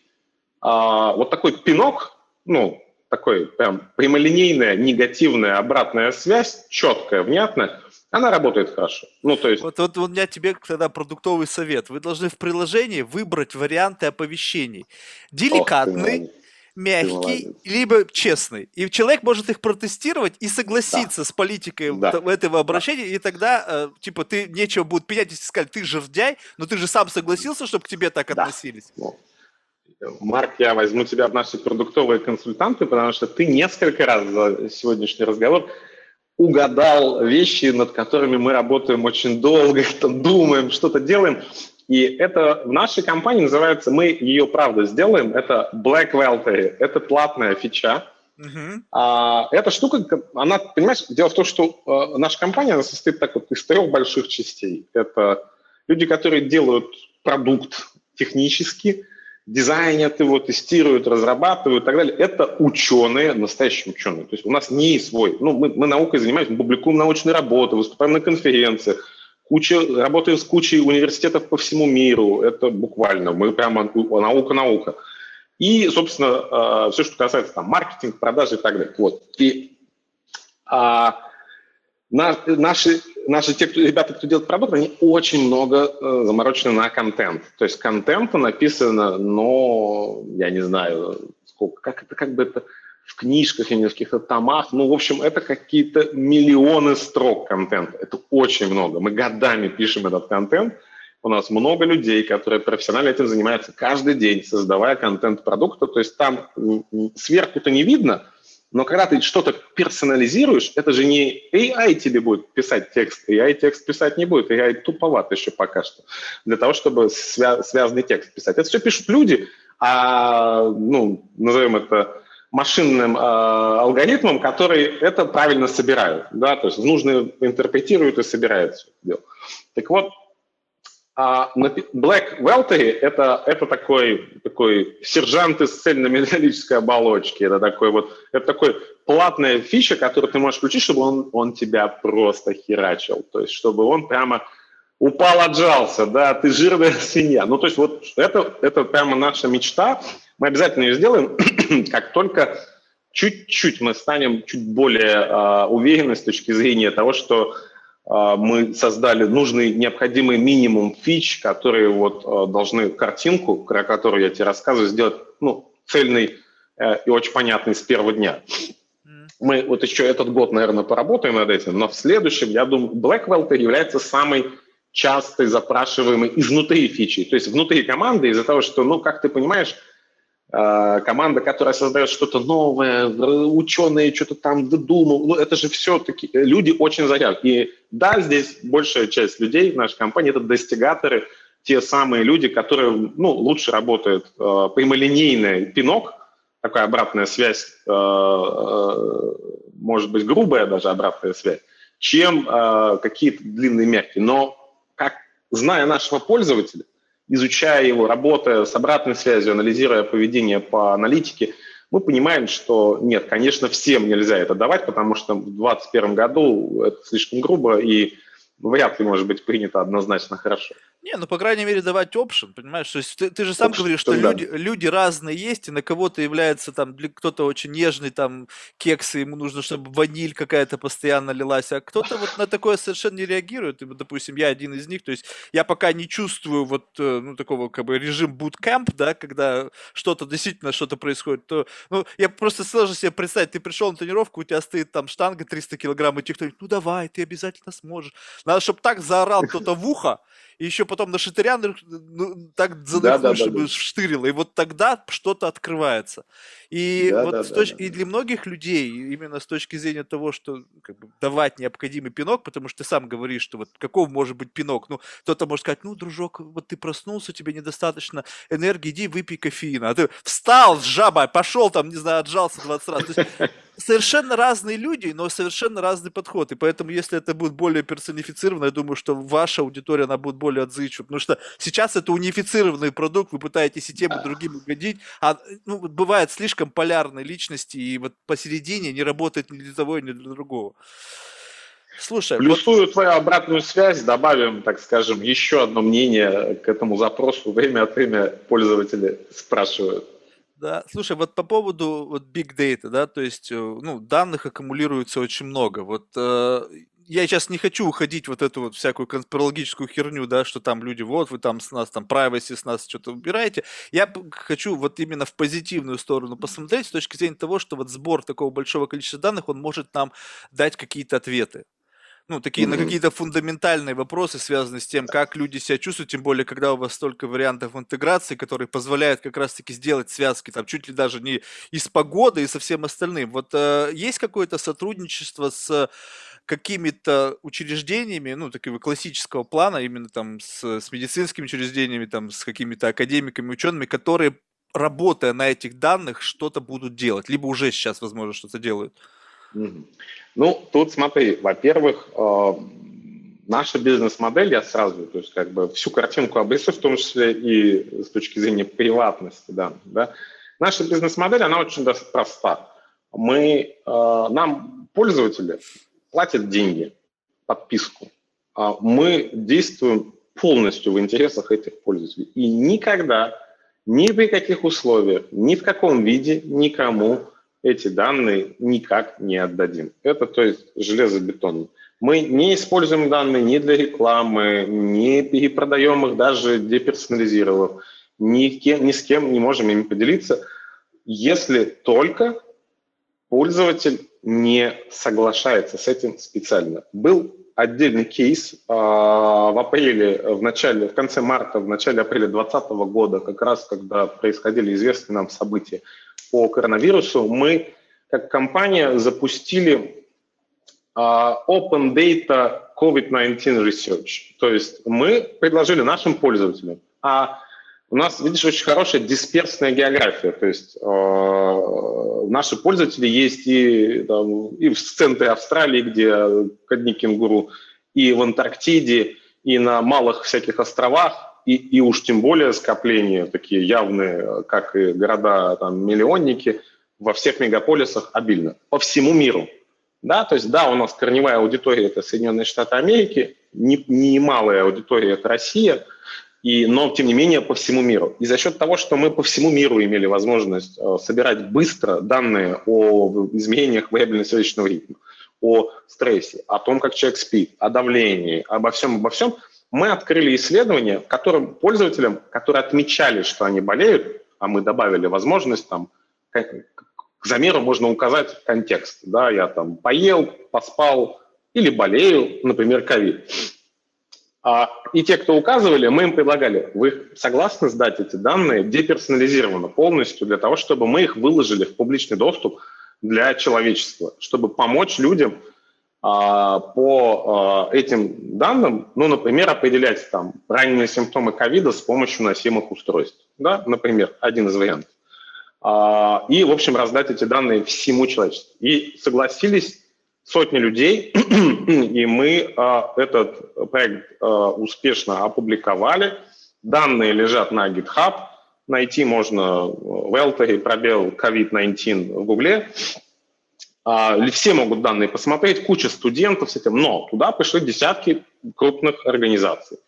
а, вот такой пинок, ну, такой прям прямолинейная негативная обратная связь, четкая, внятная, она работает хорошо. Ну, то есть... Вот, вот, вот у меня тебе тогда продуктовый совет. Вы должны в приложении выбрать варианты оповещений. Деликатный, Ох, мягкий, либо честный. И человек может их протестировать и согласиться да. с политикой да. этого обращения, да. и тогда, э, типа, ты нечего будет пенять, если сказать, ты жердяй, но ты же сам согласился, чтобы к тебе так да. относились. Ну, Марк, я возьму тебя в наши продуктовые консультанты, потому что ты несколько раз за сегодняшний разговор угадал вещи, над которыми мы работаем очень долго, думаем, что-то делаем. И это в нашей компании называется, мы ее правда сделаем, это Black Weltery. Это платная фича, Угу. А, эта штука, она, понимаешь, дело в том, что э, наша компания она состоит так вот из трех больших частей. Это люди, которые делают продукт технически, дизайнят его, тестируют, разрабатывают и так далее. Это ученые, настоящие ученые. То есть у нас не свой. Ну, мы, мы наукой занимаемся, мы публикуем научные работы, выступаем на конференциях, куча, работаем с кучей университетов по всему миру. Это буквально, мы прямо наука-наука. И, собственно, э, все, что касается там, маркетинга, продажи и так далее. Вот. И а, наши, наши те, кто, ребята, кто делает продукт, они очень много э, заморочены на контент. То есть контента написано, но я не знаю, сколько, как это, как бы это в книжках или в каких-то томах. Ну, в общем, это какие-то миллионы строк контента. Это очень много. Мы годами пишем этот контент. У нас много людей, которые профессионально этим занимаются каждый день, создавая контент продукта. То есть там сверху-то не видно – но когда ты что-то персонализируешь, это же не AI тебе будет писать текст, AI текст писать не будет, AI туповат еще пока что, для того, чтобы свя- связанный текст писать. Это все пишут люди, а, ну, назовем это машинным э, алгоритмом, который это правильно собирают, да, то есть нужно интерпретируют и собирают все это дело. Так вот, а Black Weltery это, это такой, такой сержант из цельнометаллической оболочки. Это такой вот, это такой платная фича, которую ты можешь включить, чтобы он, он тебя просто херачил. То есть, чтобы он прямо упал, отжался, да, ты жирная свинья. Ну, то есть, вот это, это прямо наша мечта. Мы обязательно ее сделаем, как только чуть-чуть мы станем чуть более э, уверены с точки зрения того, что а, мы создали нужный необходимый минимум фич, которые вот а, должны картинку, про которую я тебе рассказываю, сделать ну, цельный э, и очень понятный с первого дня. Мы вот еще этот год, наверное, поработаем над этим, но в следующем, я думаю, Blackwell является самой частой запрашиваемой изнутри фичи, то есть внутри команды из-за того, что, ну, как ты понимаешь, Э, команда, которая создает что-то новое, ученые что-то там додумал, ну это же все-таки э, люди очень заряд. И да, здесь большая часть людей в нашей компании это достигаторы, те самые люди, которые ну, лучше работают э, прямолинейный пинок, такая обратная связь, э, э, может быть грубая даже обратная связь, чем э, какие-то длинные мягкие. Но как зная нашего пользователя, изучая его, работая с обратной связью, анализируя поведение по аналитике, мы понимаем, что нет, конечно, всем нельзя это давать, потому что в 2021 году это слишком грубо и вряд ли может быть принято однозначно хорошо. Не, ну, по крайней мере, давать option, понимаешь? То есть ты, ты же сам option, говоришь, что да. люди, люди разные есть, и на кого-то является там, кто-то очень нежный, там, кекс, и ему нужно, чтобы ваниль какая-то постоянно лилась, а кто-то вот на такое совершенно не реагирует. И, допустим, я один из них, то есть я пока не чувствую вот, э, ну, такого, как бы, режим bootcamp, да, когда что-то, действительно что-то происходит, то, ну, я просто сложно себе представить, ты пришел на тренировку, у тебя стоит там штанга 300 килограмм, и тебе кто-нибудь, ну, давай, ты обязательно сможешь. Надо, чтобы так заорал кто-то в ухо, и еще потом на шатыря ну, так задыхаешь, да, да, чтобы да, штырило, и вот тогда что-то открывается. И да, вот да, точ... да, и для многих людей, именно с точки зрения того, что как бы, давать необходимый пинок, потому что ты сам говоришь, что вот каков может быть пинок, ну, кто-то может сказать, ну, дружок, вот ты проснулся, тебе недостаточно энергии, иди выпей кофеина, а ты встал, жаба, пошел там, не знаю, отжался 20 раз. То есть совершенно разные люди, но совершенно разный подход. И поэтому, если это будет более персонифицировано, я думаю, что ваша аудитория, она будет более отзывчива. Потому что сейчас это унифицированный продукт, вы пытаетесь и тем, и другим угодить, а ну, бывает слишком полярной личности, и вот посередине не работает ни для того, ни для другого. Слушай, плюсую вот... твою обратную связь, добавим, так скажем, еще одно мнение к этому запросу. Время от времени пользователи спрашивают. Да, слушай, вот по поводу вот big data, да, то есть, э, ну, данных аккумулируется очень много. Вот э, я сейчас не хочу уходить вот эту вот всякую конспирологическую херню, да, что там люди, вот вы там с нас там privacy, с нас что-то убираете. Я хочу вот именно в позитивную сторону посмотреть с точки зрения того, что вот сбор такого большого количества данных, он может нам дать какие-то ответы ну, такие, на какие-то фундаментальные вопросы, связанные с тем, как люди себя чувствуют, тем более, когда у вас столько вариантов интеграции, которые позволяют как раз-таки сделать связки, там, чуть ли даже не и с погодой, и со всем остальным. Вот э, есть какое-то сотрудничество с какими-то учреждениями, ну, такого классического плана, именно там с, с медицинскими учреждениями, там, с какими-то академиками, учеными, которые работая на этих данных, что-то будут делать, либо уже сейчас, возможно, что-то делают? Ну, тут смотри, во-первых, э, наша бизнес-модель, я сразу, то есть как бы всю картинку обрисую, в том числе и с точки зрения приватности данных, да. Наша бизнес-модель, она очень проста. Мы, э, нам пользователи платят деньги, подписку. А мы действуем полностью в интересах этих пользователей. И никогда, ни при каких условиях, ни в каком виде никому эти данные никак не отдадим. Это, то есть, железобетонно. Мы не используем данные ни для рекламы, не перепродаем их, даже деперсонализировав, ни, кем, ни с кем не можем ими поделиться, если только пользователь не соглашается с этим специально. Был отдельный кейс э, в апреле, в начале, в конце марта, в начале апреля 2020 года, как раз когда происходили известные нам события по коронавирусу, мы как компания запустили э, Open Data COVID-19 Research. То есть мы предложили нашим пользователям, а у нас, видишь, очень хорошая дисперсная география, то есть э, наши пользователи есть и, там, и в центре Австралии, где одни кенгуру, и в Антарктиде, и на малых всяких островах, и, и уж тем более скопления такие явные, как и города, там, миллионники, во всех мегаполисах обильно, по всему миру. Да, то есть, да, у нас корневая аудитория – это Соединенные Штаты Америки, не, не аудитория – это Россия – и, но, тем не менее, по всему миру. И за счет того, что мы по всему миру имели возможность э, собирать быстро данные о изменениях вариабельно-сердечного ритма, о стрессе, о том, как человек спит, о давлении, обо всем, обо всем, мы открыли исследование, в котором пользователям, которые отмечали, что они болеют, а мы добавили возможность там, к замеру можно указать контекст. Да, я там поел, поспал или болею, например, ковид. А, и те, кто указывали, мы им предлагали, вы согласны сдать эти данные деперсонализированно полностью для того, чтобы мы их выложили в публичный доступ для человечества, чтобы помочь людям по а, этим данным, ну, например, определять там ранние симптомы ковида с помощью носимых устройств, да, например, один из вариантов. И, в общем, раздать эти данные всему человечеству. И согласились сотни людей, и мы а, этот проект а, успешно опубликовали. Данные лежат на GitHub, найти можно в Элтере пробел COVID-19 в Гугле. А, все могут данные посмотреть, куча студентов с этим, но туда пришли десятки крупных организаций.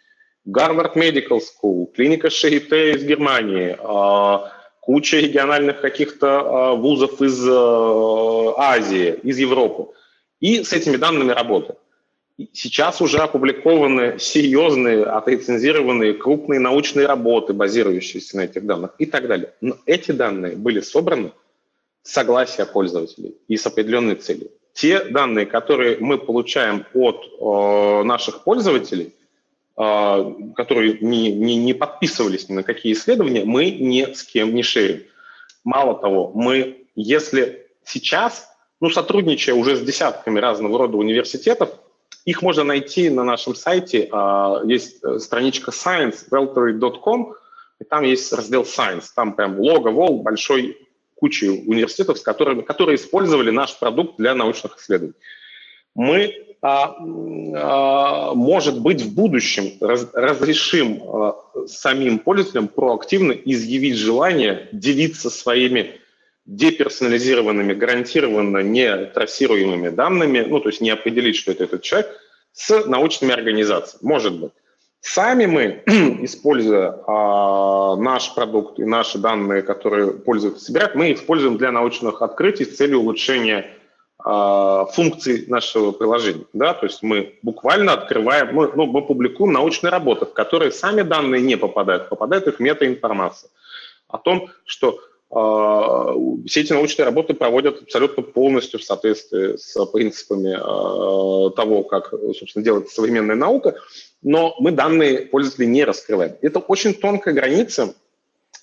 Гарвард Medical School, клиника Шарите из Германии, а, куча региональных каких-то а, вузов из а, Азии, из Европы и с этими данными работать. Сейчас уже опубликованы серьезные, отрецензированные крупные научные работы, базирующиеся на этих данных и так далее. Но эти данные были собраны согласия пользователей и с определенной целью. Те данные, которые мы получаем от э, наших пользователей, э, которые не, не, не подписывались ни на какие исследования, мы ни с кем не шерим. Мало того, мы, если сейчас ну, сотрудничая уже с десятками разного рода университетов, их можно найти на нашем сайте. А, есть э, страничка science.weltery.com, и там есть раздел Science. Там прям лого, вол, большой кучи университетов, с которыми, которые использовали наш продукт для научных исследований. Мы, а, а, может быть, в будущем раз, разрешим а, самим пользователям проактивно изъявить желание делиться своими деперсонализированными, гарантированно не трассируемыми данными, ну, то есть не определить, что это этот человек, с научными организациями. Может быть. Сами мы, используя а, наш продукт и наши данные, которые пользователи собирают, мы используем для научных открытий с целью улучшения а, функций нашего приложения. Да? То есть мы буквально открываем, мы, ну, мы публикуем научные работы, в которые сами данные не попадают, попадает их метаинформация о том, что все эти научные работы проводят абсолютно полностью в соответствии с принципами а, того, как, собственно, делает современная наука, но мы данные пользователей не раскрываем. Это очень тонкая граница,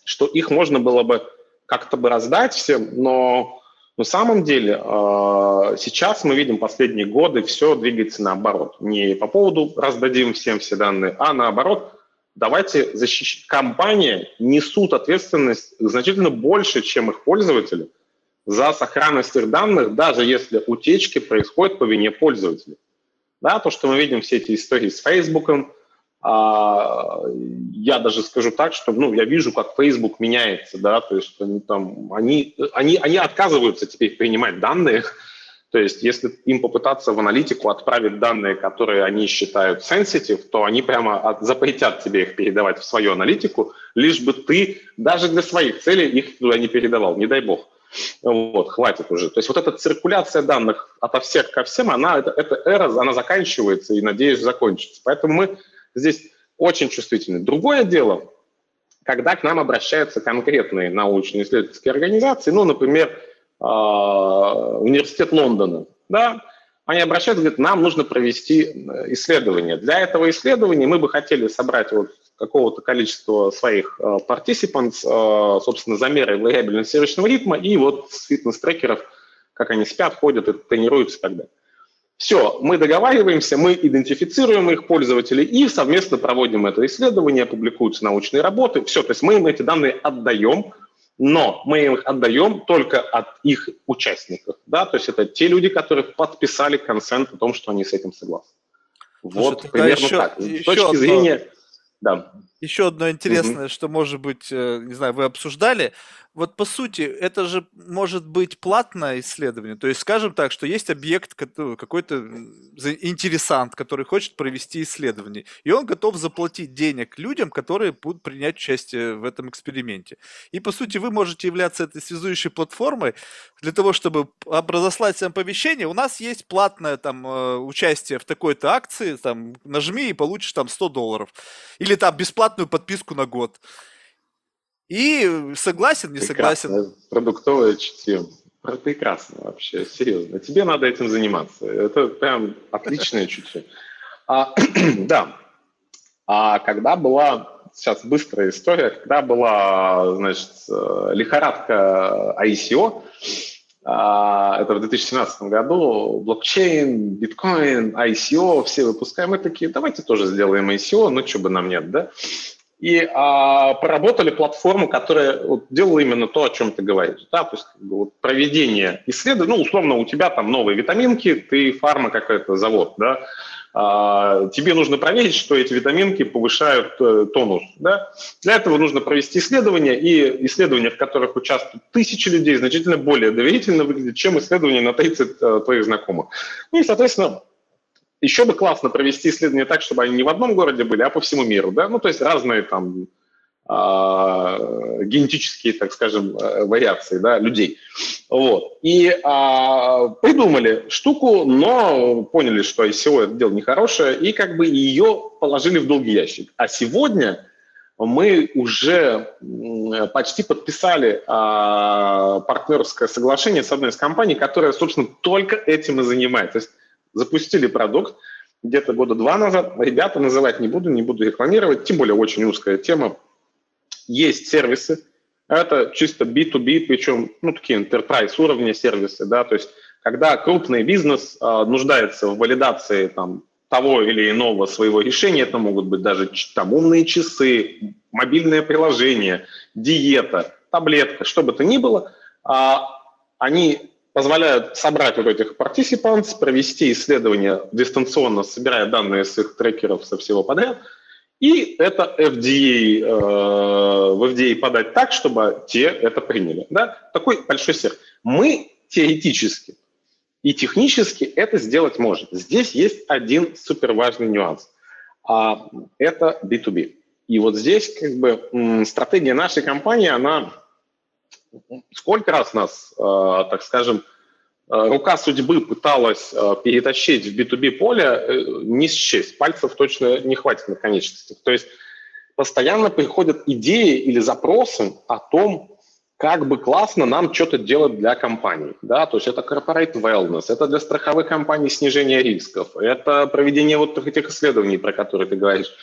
что их можно было бы как-то бы раздать всем, но на самом деле а, сейчас мы видим последние годы все двигается наоборот. Не по поводу раздадим всем все данные, а наоборот давайте защищать. Компании несут ответственность значительно больше, чем их пользователи за сохранность их данных, даже если утечки происходят по вине пользователей. Да, то, что мы видим все эти истории с Фейсбуком, а, я даже скажу так, что ну, я вижу, как Facebook меняется, да, то есть они там, они, они, они отказываются теперь принимать данные, то есть если им попытаться в аналитику отправить данные, которые они считают sensitive, то они прямо запретят тебе их передавать в свою аналитику, лишь бы ты даже для своих целей их туда не передавал, не дай бог. Вот, хватит уже. То есть вот эта циркуляция данных ото всех ко всем, она, это, эта эра, она заканчивается и, надеюсь, закончится. Поэтому мы здесь очень чувствительны. Другое дело, когда к нам обращаются конкретные научно-исследовательские организации, ну, например, университет Лондона, да, они обращаются, говорят, нам нужно провести э, исследование. Для этого исследования мы бы хотели собрать вот какого-то количества своих э, participants, э, собственно, замеры вариабельного сердечного ритма и вот фитнес-трекеров, как они спят, ходят, тренируются и так далее. Все, мы договариваемся, мы идентифицируем их пользователей и совместно проводим это исследование, публикуются научные работы. Все, то есть мы им эти данные отдаем, но мы их отдаем только от их участников. Да? То есть это те люди, которые подписали консент о том, что они с этим согласны. Вот Слушай, примерно еще, так. С точки одно, зрения... Да. Еще одно интересное, угу. что, может быть, э, не знаю, вы обсуждали, вот по сути, это же может быть платное исследование. То есть, скажем так, что есть объект, какой-то интересант, который хочет провести исследование, и он готов заплатить денег людям, которые будут принять участие в этом эксперименте. И по сути, вы можете являться этой связующей платформой для того, чтобы разослать всем оповещение. У нас есть платное там э, участие в такой-то акции, там нажми и получишь там 100 долларов. Или там бесплатную подписку на год. И согласен, не Прекрасно. согласен. Продуктовое чутье. Прекрасно вообще, серьезно. Тебе надо этим заниматься. Это прям отличное чутье. А, да. А когда была, сейчас быстрая история, когда была, значит, э, лихорадка ICO, а, это в 2017 году, блокчейн, биткоин, ICO, все выпускаем, мы такие, давайте тоже сделаем ICO, ну, что бы нам нет, да? и а, поработали платформу, которая вот, делала именно то, о чем ты говоришь. Да? То есть как бы, вот, проведение исследований, ну, условно, у тебя там новые витаминки, ты фарма какой-то завод, да, а, тебе нужно проверить, что эти витаминки повышают э, тонус. Да? Для этого нужно провести исследования, и исследования, в которых участвуют тысячи людей, значительно более доверительно выглядят, чем исследования на 30 э, твоих знакомых. Ну и, соответственно, еще бы классно провести исследования так, чтобы они не в одном городе были, а по всему миру, да, ну, то есть разные там генетические, так скажем, э, вариации, да, людей. Вот. И э, придумали штуку, но поняли, что ICO это дело нехорошее, и как бы ее положили в долгий ящик. А сегодня мы уже почти подписали а, партнерское соглашение с одной из компаний, которая, собственно, только этим и занимается. То есть запустили продукт где-то года два назад. Ребята называть не буду, не буду рекламировать, тем более очень узкая тема. Есть сервисы, это чисто B2B, причем ну, такие enterprise уровня сервисы, да, то есть когда крупный бизнес э, нуждается в валидации там, того или иного своего решения, это могут быть даже там умные часы, мобильное приложение, диета, таблетка, что бы то ни было, э, они позволяют собрать вот этих participants, провести исследование дистанционно, собирая данные с их трекеров со всего подряд, и это FDA, э, в FDA подать так, чтобы те это приняли. Да? Такой большой сервис. Мы теоретически и технически это сделать можем. Здесь есть один супер важный нюанс. А это B2B. И вот здесь как бы стратегия нашей компании, она сколько раз нас, э, так скажем, рука судьбы пыталась э, перетащить в B2B поле, не счесть, пальцев точно не хватит на конечностях. То есть постоянно приходят идеи или запросы о том, как бы классно нам что-то делать для компаний. Да? То есть это corporate wellness, это для страховых компаний снижение рисков, это проведение вот этих исследований, про которые ты говоришь.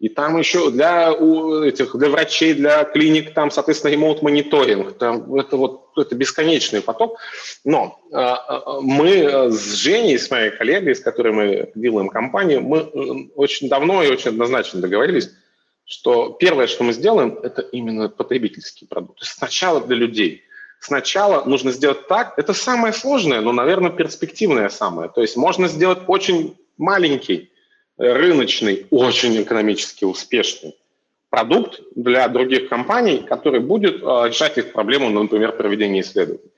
И там еще для, у этих, для врачей, для клиник, там, соответственно, ремоут-мониторинг. Там, это вот это бесконечный поток. Но э, мы с Женей, с моей коллегой, с которой мы делаем компанию, мы очень давно и очень однозначно договорились, что первое, что мы сделаем, это именно потребительский продукт. То есть сначала для людей. Сначала нужно сделать так, это самое сложное, но, наверное, перспективное самое. То есть можно сделать очень маленький, рыночный, очень экономически успешный продукт для других компаний, который будет э, решать их проблему, например, проведения исследований.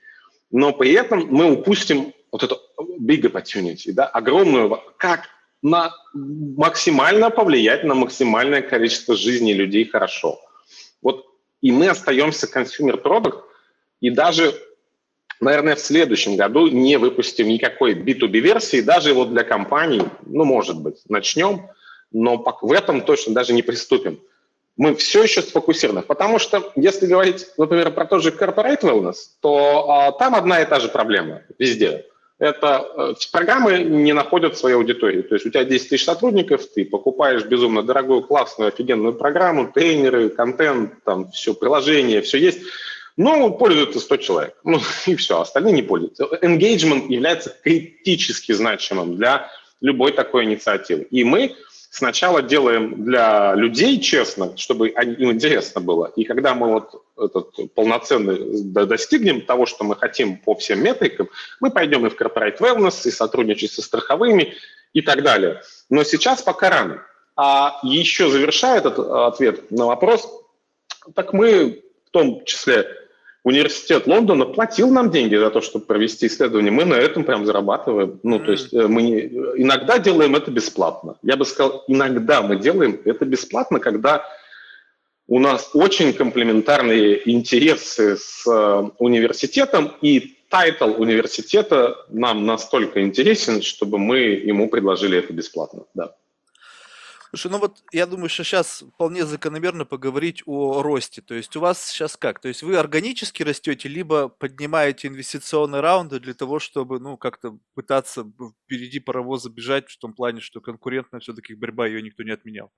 Но при этом мы упустим вот эту big opportunity, да, огромную, как на максимально повлиять на максимальное количество жизней людей хорошо. Вот и мы остаемся consumer product, и даже, наверное, в следующем году не выпустим никакой B2B-версии, даже вот для компаний, ну, может быть, начнем, но в этом точно даже не приступим. Мы все еще сфокусированы, потому что, если говорить, например, про тот же corporate wellness, то а, там одна и та же проблема везде – это э, программы не находят своей аудитории. То есть у тебя 10 тысяч сотрудников, ты покупаешь безумно дорогую, классную, офигенную программу, тренеры, контент, там все, приложение, все есть. Но пользуются 100 человек. Ну и все, остальные не пользуются. Engagement является критически значимым для любой такой инициативы. И мы сначала делаем для людей честно, чтобы им интересно было. И когда мы вот этот полноценный достигнем того, что мы хотим по всем метрикам, мы пойдем и в corporate wellness, и сотрудничать со страховыми и так далее. Но сейчас пока рано. А еще завершая этот ответ на вопрос, так мы в том числе университет Лондона платил нам деньги за то, чтобы провести исследование. Мы на этом прям зарабатываем. Ну, mm. то есть э, мы не, иногда делаем это бесплатно. Я бы сказал, иногда мы делаем это бесплатно, когда у нас очень комплементарные интересы с э, университетом, и title университета нам настолько интересен, чтобы мы ему предложили это бесплатно. Да. Слушай, ну вот я думаю, что сейчас вполне закономерно поговорить о росте. То есть у вас сейчас как? То есть вы органически растете, либо поднимаете инвестиционные раунды для того, чтобы, ну, как-то пытаться впереди паровоза бежать в том плане, что конкурентная все-таки борьба, ее никто не отменял?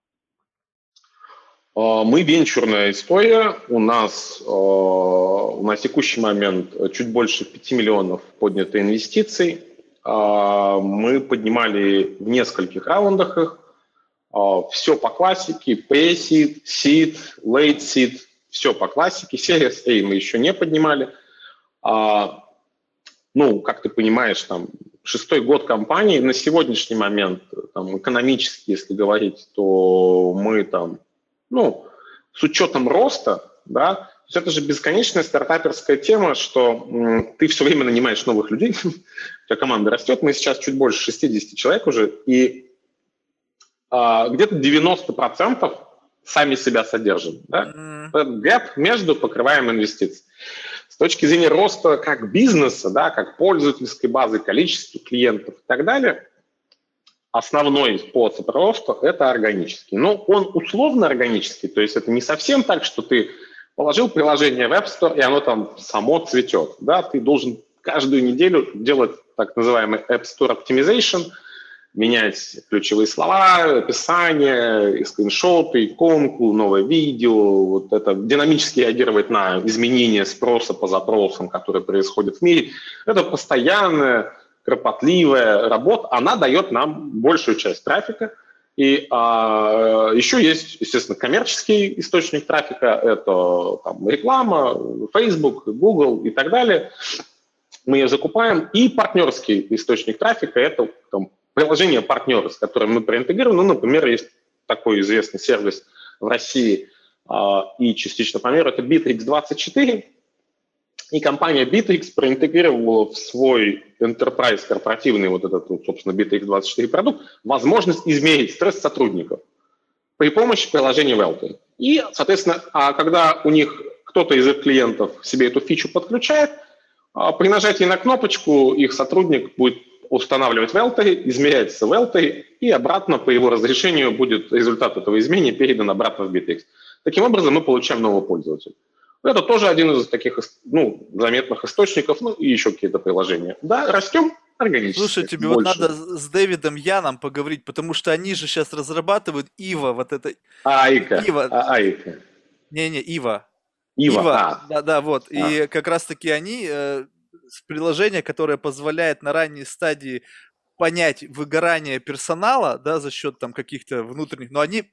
А, мы венчурная история. У нас а, на текущий момент чуть больше 5 миллионов поднято инвестиций. А, мы поднимали в нескольких раундах их. А, все по классике, pre-seed, seed, late seed, все по классике. Series A мы еще не поднимали. А, ну, как ты понимаешь, там, шестой год компании, на сегодняшний момент, там, экономически, если говорить, то мы там, ну, с учетом роста, да, то есть это же бесконечная стартаперская тема, что м, ты все время нанимаешь новых людей, у тебя команда растет, мы сейчас чуть больше 60 человек уже, и где-то 90% сами себя содержим. Да? Mm. Этот гэп между покрываем инвестиций. С точки зрения роста как бизнеса, да, как пользовательской базы, количества клиентов и так далее, основной способ роста – это органический. Но он условно органический, то есть это не совсем так, что ты положил приложение в App Store, и оно там само цветет. Да? Ты должен каждую неделю делать так называемый App Store Optimization – менять ключевые слова, описание, скриншоты, иконку, новое видео, вот это динамически реагировать на изменения спроса по запросам, которые происходят в мире. Это постоянная, кропотливая работа, она дает нам большую часть трафика. И а, еще есть, естественно, коммерческий источник трафика, это там, реклама, Facebook, Google и так далее. Мы ее закупаем. И партнерский источник трафика – это там, приложение партнеры, с которыми мы проинтегрированы. Ну, например, есть такой известный сервис в России э, и частично по миру, это Bittrex24. И компания Bittrex проинтегрировала в свой enterprise корпоративный вот этот, собственно, Bittrex24 продукт возможность измерить стресс сотрудников при помощи приложения Welcome. И, соответственно, а когда у них кто-то из их клиентов себе эту фичу подключает, а, при нажатии на кнопочку их сотрудник будет устанавливать в Welter, измеряется в Welter, и обратно по его разрешению будет результат этого изменения передан обратно в Bittrex. Таким образом, мы получаем нового пользователя. Это тоже один из таких ну, заметных источников, ну и еще какие-то приложения. Да, растем органически. Слушай, тебе больше. вот надо с Дэвидом Яном поговорить, потому что они же сейчас разрабатывают Ива, вот это... Айка. Ива. А, Айка. Не-не, Ива. Ива. Ива. А. Да, да, вот. А. И как раз-таки они э, приложение, которое позволяет на ранней стадии понять выгорание персонала, да, за счет там каких-то внутренних, но они,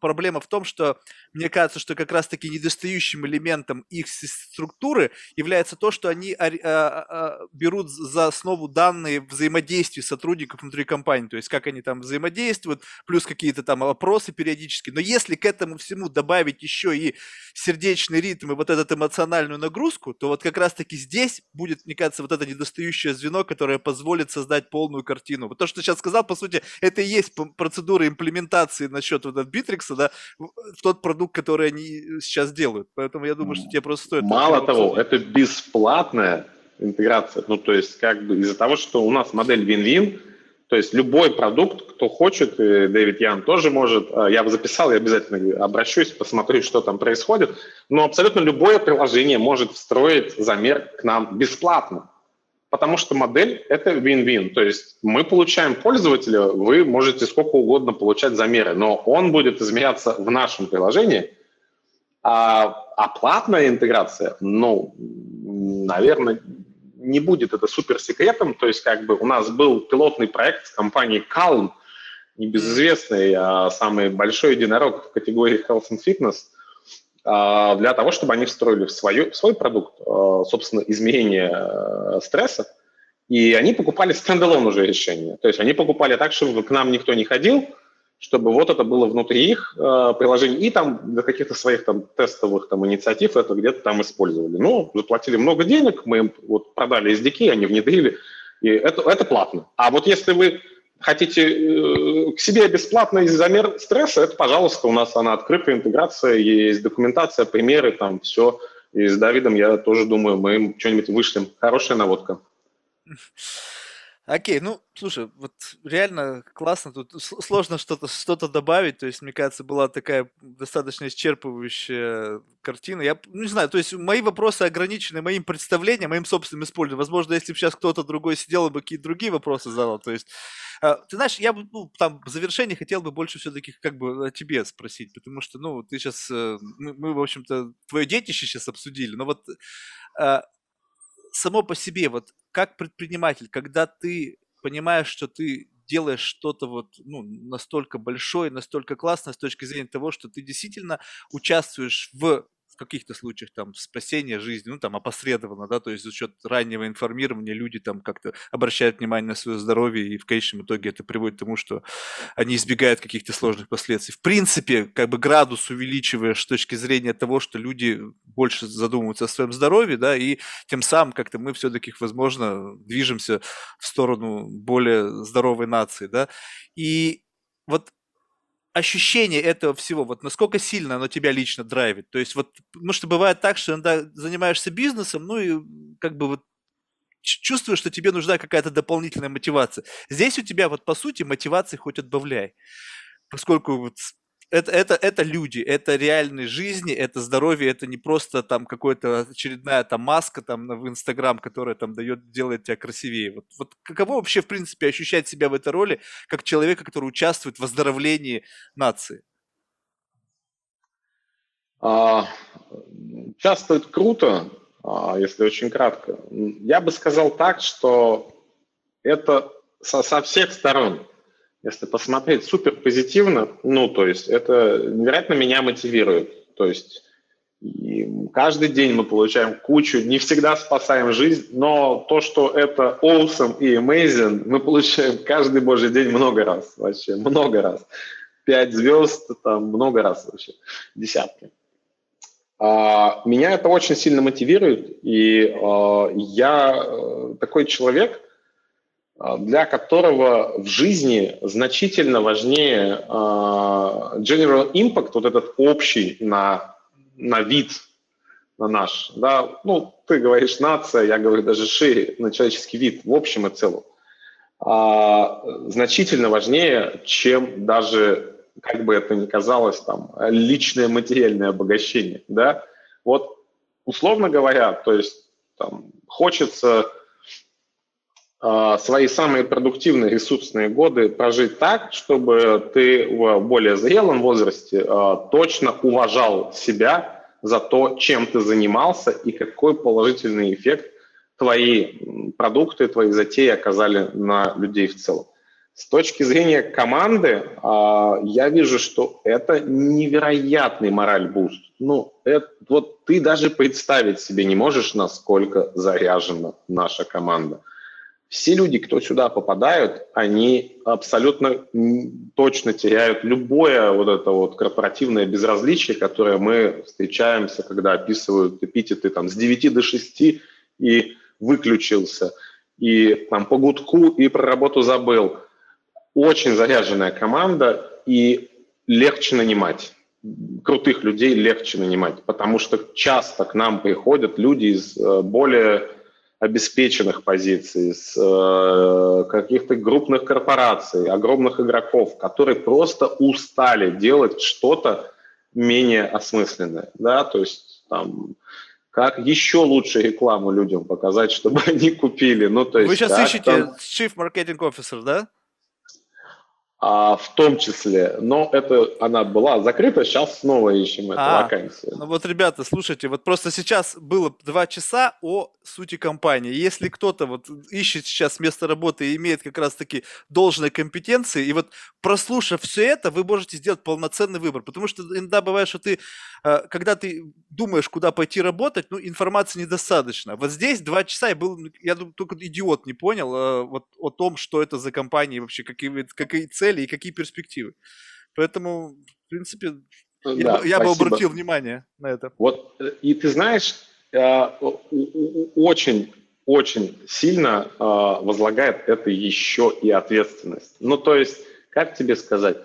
проблема в том, что мне кажется, что как раз-таки недостающим элементом их структуры является то, что они а, а, берут за основу данные взаимодействия сотрудников внутри компании, то есть как они там взаимодействуют, плюс какие-то там вопросы периодически. Но если к этому всему добавить еще и сердечный ритм и вот эту эмоциональную нагрузку, то вот как раз-таки здесь будет, мне кажется, вот это недостающее звено, которое позволит создать полную картину картину. Вот то, что ты сейчас сказал, по сути, это и есть процедура имплементации насчет вот Битрикса, да, в тот продукт, который они сейчас делают. Поэтому я думаю, что тебе просто стоит... Мало того, это бесплатная интеграция. Ну, то есть, как бы из-за того, что у нас модель win-win, то есть любой продукт, кто хочет, и Дэвид Ян тоже может, а, я бы записал, я обязательно обращусь, посмотрю, что там происходит, но абсолютно любое приложение может встроить замер к нам бесплатно потому что модель – это win-win. То есть мы получаем пользователя, вы можете сколько угодно получать замеры, но он будет измеряться в нашем приложении, а, а платная интеграция, ну, наверное, не будет это суперсекретом. То есть как бы у нас был пилотный проект с компанией Calm, небезызвестный, а самый большой единорог в категории Health and Fitness – для того, чтобы они встроили в, свою, в свой продукт, а, собственно, измерение э, стресса, и они покупали стендалон уже решение. То есть они покупали так, чтобы к нам никто не ходил, чтобы вот это было внутри их э, приложений, и там для каких-то своих там тестовых там инициатив это где-то там использовали. Ну, заплатили много денег, мы им вот продали SDK, они внедрили, и это, это платно. А вот если вы хотите э, к себе бесплатный замер стресса, это, пожалуйста, у нас она открытая интеграция, есть документация, примеры, там все. И с Давидом, я тоже думаю, мы что-нибудь вышлем. Хорошая наводка. Окей, ну, слушай, вот реально классно, тут сложно что-то что добавить, то есть, мне кажется, была такая достаточно исчерпывающая картина. Я ну, не знаю, то есть мои вопросы ограничены моим представлением, моим собственным использованием. Возможно, если бы сейчас кто-то другой сидел, бы какие-то другие вопросы задал, то есть а, ты знаешь, я бы, ну, там, в завершении хотел бы больше все-таки как бы о тебе спросить, потому что, ну, ты сейчас, э, мы, мы в общем-то, твое детище сейчас обсудили, но вот а, само по себе, вот как предприниматель, когда ты понимаешь, что ты делаешь что-то вот ну, настолько большое, настолько классное с точки зрения того, что ты действительно участвуешь в в каких-то случаях там спасения жизни, ну там опосредованно, да, то есть за счет раннего информирования люди там как-то обращают внимание на свое здоровье, и в конечном итоге это приводит к тому, что они избегают каких-то сложных последствий. В принципе, как бы градус увеличиваешь с точки зрения того, что люди больше задумываются о своем здоровье, да, и тем самым как-то мы все-таки, возможно, движемся в сторону более здоровой нации, да, и вот ощущение этого всего, вот насколько сильно оно тебя лично драйвит. То есть вот, ну что бывает так, что иногда занимаешься бизнесом, ну и как бы вот чувствуешь, что тебе нужна какая-то дополнительная мотивация. Здесь у тебя вот по сути мотивации хоть отбавляй. Поскольку вот это, это, это люди, это реальные жизни, это здоровье, это не просто там какая-то очередная там маска там в Инстаграм, которая там дает, делает тебя красивее. Вот, вот каково вообще, в принципе, ощущать себя в этой роли, как человека, который участвует в оздоровлении нации? А, это круто, а, если очень кратко. Я бы сказал так, что это со, со всех сторон. Если посмотреть супер позитивно, ну, то есть это невероятно меня мотивирует. То есть каждый день мы получаем кучу, не всегда спасаем жизнь, но то, что это awesome и amazing, мы получаем каждый божий день много раз, вообще, много раз. Пять звезд, там, много раз вообще, десятки. А, меня это очень сильно мотивирует, и а, я э, такой человек – для которого в жизни значительно важнее uh, general impact, вот этот общий на, на вид, на наш. Да? Ну, ты говоришь нация, я говорю даже шире, на человеческий вид в общем и целом. Uh, значительно важнее, чем даже, как бы это ни казалось, там, личное материальное обогащение. Да? Вот, условно говоря, то есть там, хочется а, свои самые продуктивные ресурсные годы прожить так, чтобы ты в более зрелом возрасте а, точно уважал себя за то, чем ты занимался и какой положительный эффект твои продукты, твои затеи оказали на людей в целом. С точки зрения команды, а, я вижу, что это невероятный мораль-буст. Ну, это, вот ты даже представить себе не можешь, насколько заряжена наша команда. Все люди, кто сюда попадают, они абсолютно точно теряют любое вот это вот корпоративное безразличие, которое мы встречаемся, когда описывают эпитеты там с 9 до 6 и выключился, и там по гудку и про работу забыл – очень заряженная команда и легче нанимать. Крутых людей легче нанимать, потому что часто к нам приходят люди из э, более обеспеченных позиций, из э, каких-то крупных корпораций, огромных игроков, которые просто устали делать что-то менее осмысленное. Да? То есть там, как еще лучше рекламу людям показать, чтобы они купили. Ну, то есть, Вы сейчас ищете там... Chief Marketing Officer, да? А, в том числе. Но это она была закрыта, сейчас снова ищем эту а, вакансию. Ну вот, ребята, слушайте, вот просто сейчас было два часа о сути компании. Если кто-то вот ищет сейчас место работы и имеет как раз-таки должные компетенции, и вот прослушав все это, вы можете сделать полноценный выбор. Потому что иногда бывает, что ты, э, когда ты думаешь, куда пойти работать, ну, информации недостаточно. Вот здесь два часа, и был, я думаю, только идиот не понял э, вот о том, что это за компания вообще, какие, какие цели цели и какие перспективы. Поэтому, в принципе, да, я, я бы обратил внимание на это. Вот, э, и ты знаешь, э, очень очень сильно э, возлагает это еще и ответственность. Ну, то есть, как тебе сказать?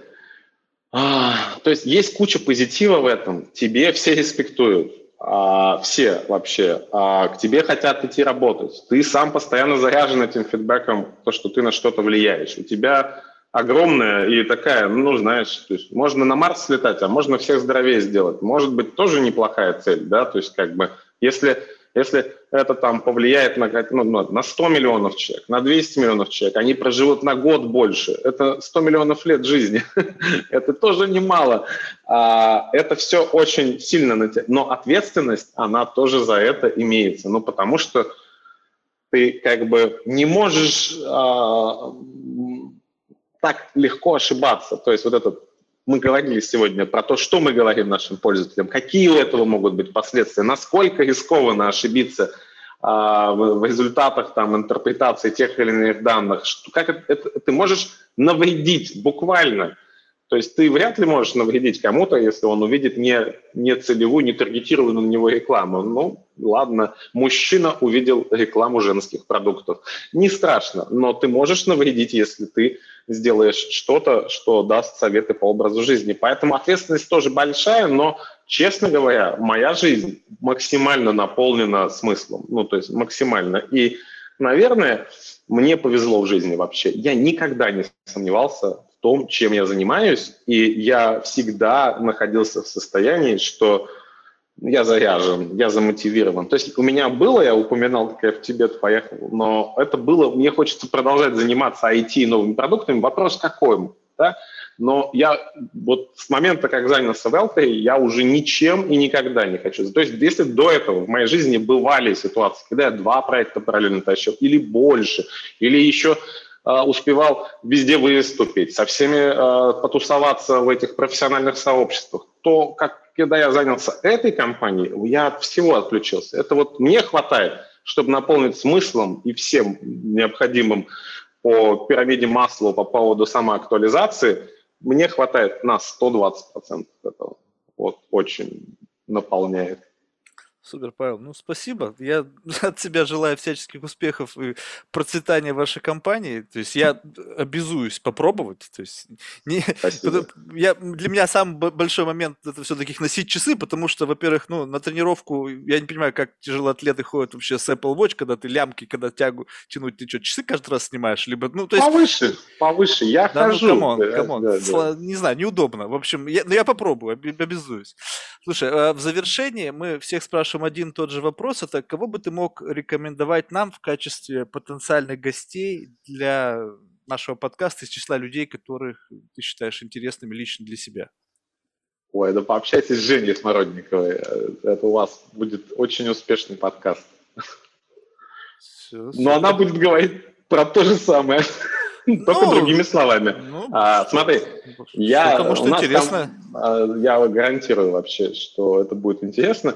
А, то есть есть куча позитива в этом, тебе все респектуют, а, все вообще, а, к тебе хотят идти работать. Ты сам постоянно заряжен этим фидбэком, то, что ты на что-то влияешь. У тебя огромная и такая, ну, знаешь, то есть можно на Марс слетать, а можно всех здоровее сделать. Может быть, тоже неплохая цель, да, то есть как бы, если, если это там повлияет на, ну, на 100 миллионов человек, на 200 миллионов человек, они проживут на год больше, это 100 миллионов лет жизни, это тоже немало. А, это все очень сильно, но ответственность, она тоже за это имеется, ну, потому что ты как бы не можешь а, так легко ошибаться. То есть вот этот мы говорили сегодня про то, что мы говорим нашим пользователям, какие у этого могут быть последствия, насколько рискованно ошибиться а, в, результатах там, интерпретации тех или иных данных, что, как это, это, ты можешь навредить буквально. То есть ты вряд ли можешь навредить кому-то, если он увидит не, не целевую, не таргетированную на него рекламу. Ну, ладно, мужчина увидел рекламу женских продуктов. Не страшно, но ты можешь навредить, если ты сделаешь что-то, что даст советы по образу жизни. Поэтому ответственность тоже большая, но, честно говоря, моя жизнь максимально наполнена смыслом. Ну, то есть максимально. И, наверное, мне повезло в жизни вообще. Я никогда не сомневался том, чем я занимаюсь, и я всегда находился в состоянии, что я заряжен, я замотивирован. То есть у меня было, я упоминал, как я в Тибет поехал, но это было, мне хочется продолжать заниматься IT и новыми продуктами. Вопрос какой? Да? Но я вот с момента, как занялся Велкой, я уже ничем и никогда не хочу. То есть если до этого в моей жизни бывали ситуации, когда я два проекта параллельно тащил, или больше, или еще успевал везде выступить, со всеми uh, потусоваться в этих профессиональных сообществах, то как когда я занялся этой компанией, я от всего отключился. Это вот мне хватает, чтобы наполнить смыслом и всем необходимым по пирамиде масла по поводу самоактуализации, мне хватает на 120% этого. Вот очень наполняет. Супер, Павел. Ну, спасибо. Я от себя желаю всяческих успехов и процветания вашей компании. То есть я обязуюсь попробовать. То есть не, я, для меня самый большой момент это все-таки носить часы, потому что, во-первых, ну, на тренировку я не понимаю, как тяжело атлеты ходят вообще с Apple Watch, когда ты лямки, когда тягу тянуть, ты что, часы каждый раз снимаешь? Либо, ну, то есть... Повыше, повыше, я да, ну, хожу. Ну, come on, come on. Да, да. Не знаю, неудобно. В общем, я, но ну, я попробую, обязуюсь. Слушай, а в завершении мы всех спрашиваем спрашиваем один и тот же вопрос, это кого бы ты мог рекомендовать нам в качестве потенциальных гостей для нашего подкаста из числа людей, которых ты считаешь интересными лично для себя? Ой, да пообщайтесь с Женей Смородниковой. Это у вас будет очень успешный подкаст. Все, Но она будет говорить про то же самое, только ну, другими словами. Ну, а, смотри, я, у нас интересно. Там, я гарантирую вообще, что это будет интересно.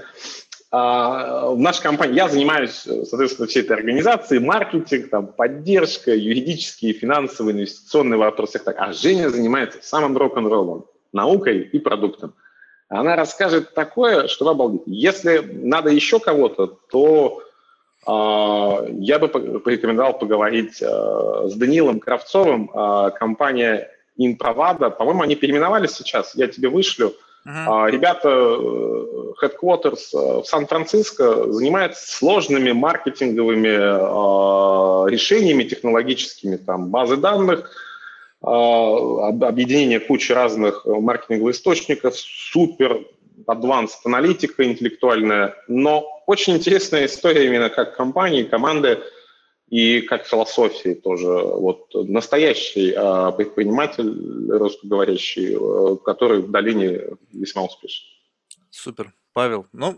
А, в нашей компании я занимаюсь, соответственно, всей этой организацией, маркетинг, там, поддержка, юридические, финансовые, инвестиционные вопросы. А Женя занимается самым рок-н-роллом, наукой и продуктом. Она расскажет такое, что вы обалдите. Если надо еще кого-то, то э, я бы порекомендовал поговорить э, с Данилом Кравцовым, э, компания Инпровада. По-моему, они переименовались сейчас, я тебе вышлю. Uh-huh. Ребята, э, headquarters э, в Сан-Франциско занимаются сложными маркетинговыми э, решениями технологическими, там, базы данных, объединение кучи разных маркетинговых источников, супер advanced аналитика интеллектуальная, но очень интересная история именно как компании, команды, и как философии тоже. Вот настоящий э, предприниматель русскоговорящий, э, который в долине весьма успешен. Супер. Павел, ну,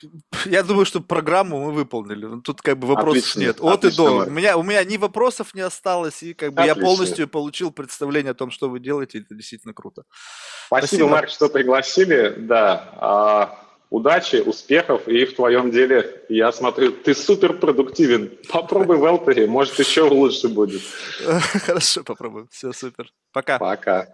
я думаю, что программу мы выполнили. Тут как бы вопросов отлично, нет. От и до. У меня, у меня ни вопросов не осталось, и как бы отлично. я полностью получил представление о том, что вы делаете. Это действительно круто. Спасибо, Спасибо. Марк, что пригласили. Да. Удачи, успехов и в твоем деле. Я смотрю, ты супер продуктивен. Попробуй в Элтере, может еще лучше будет. Хорошо, попробуем. Все, супер. Пока. Пока.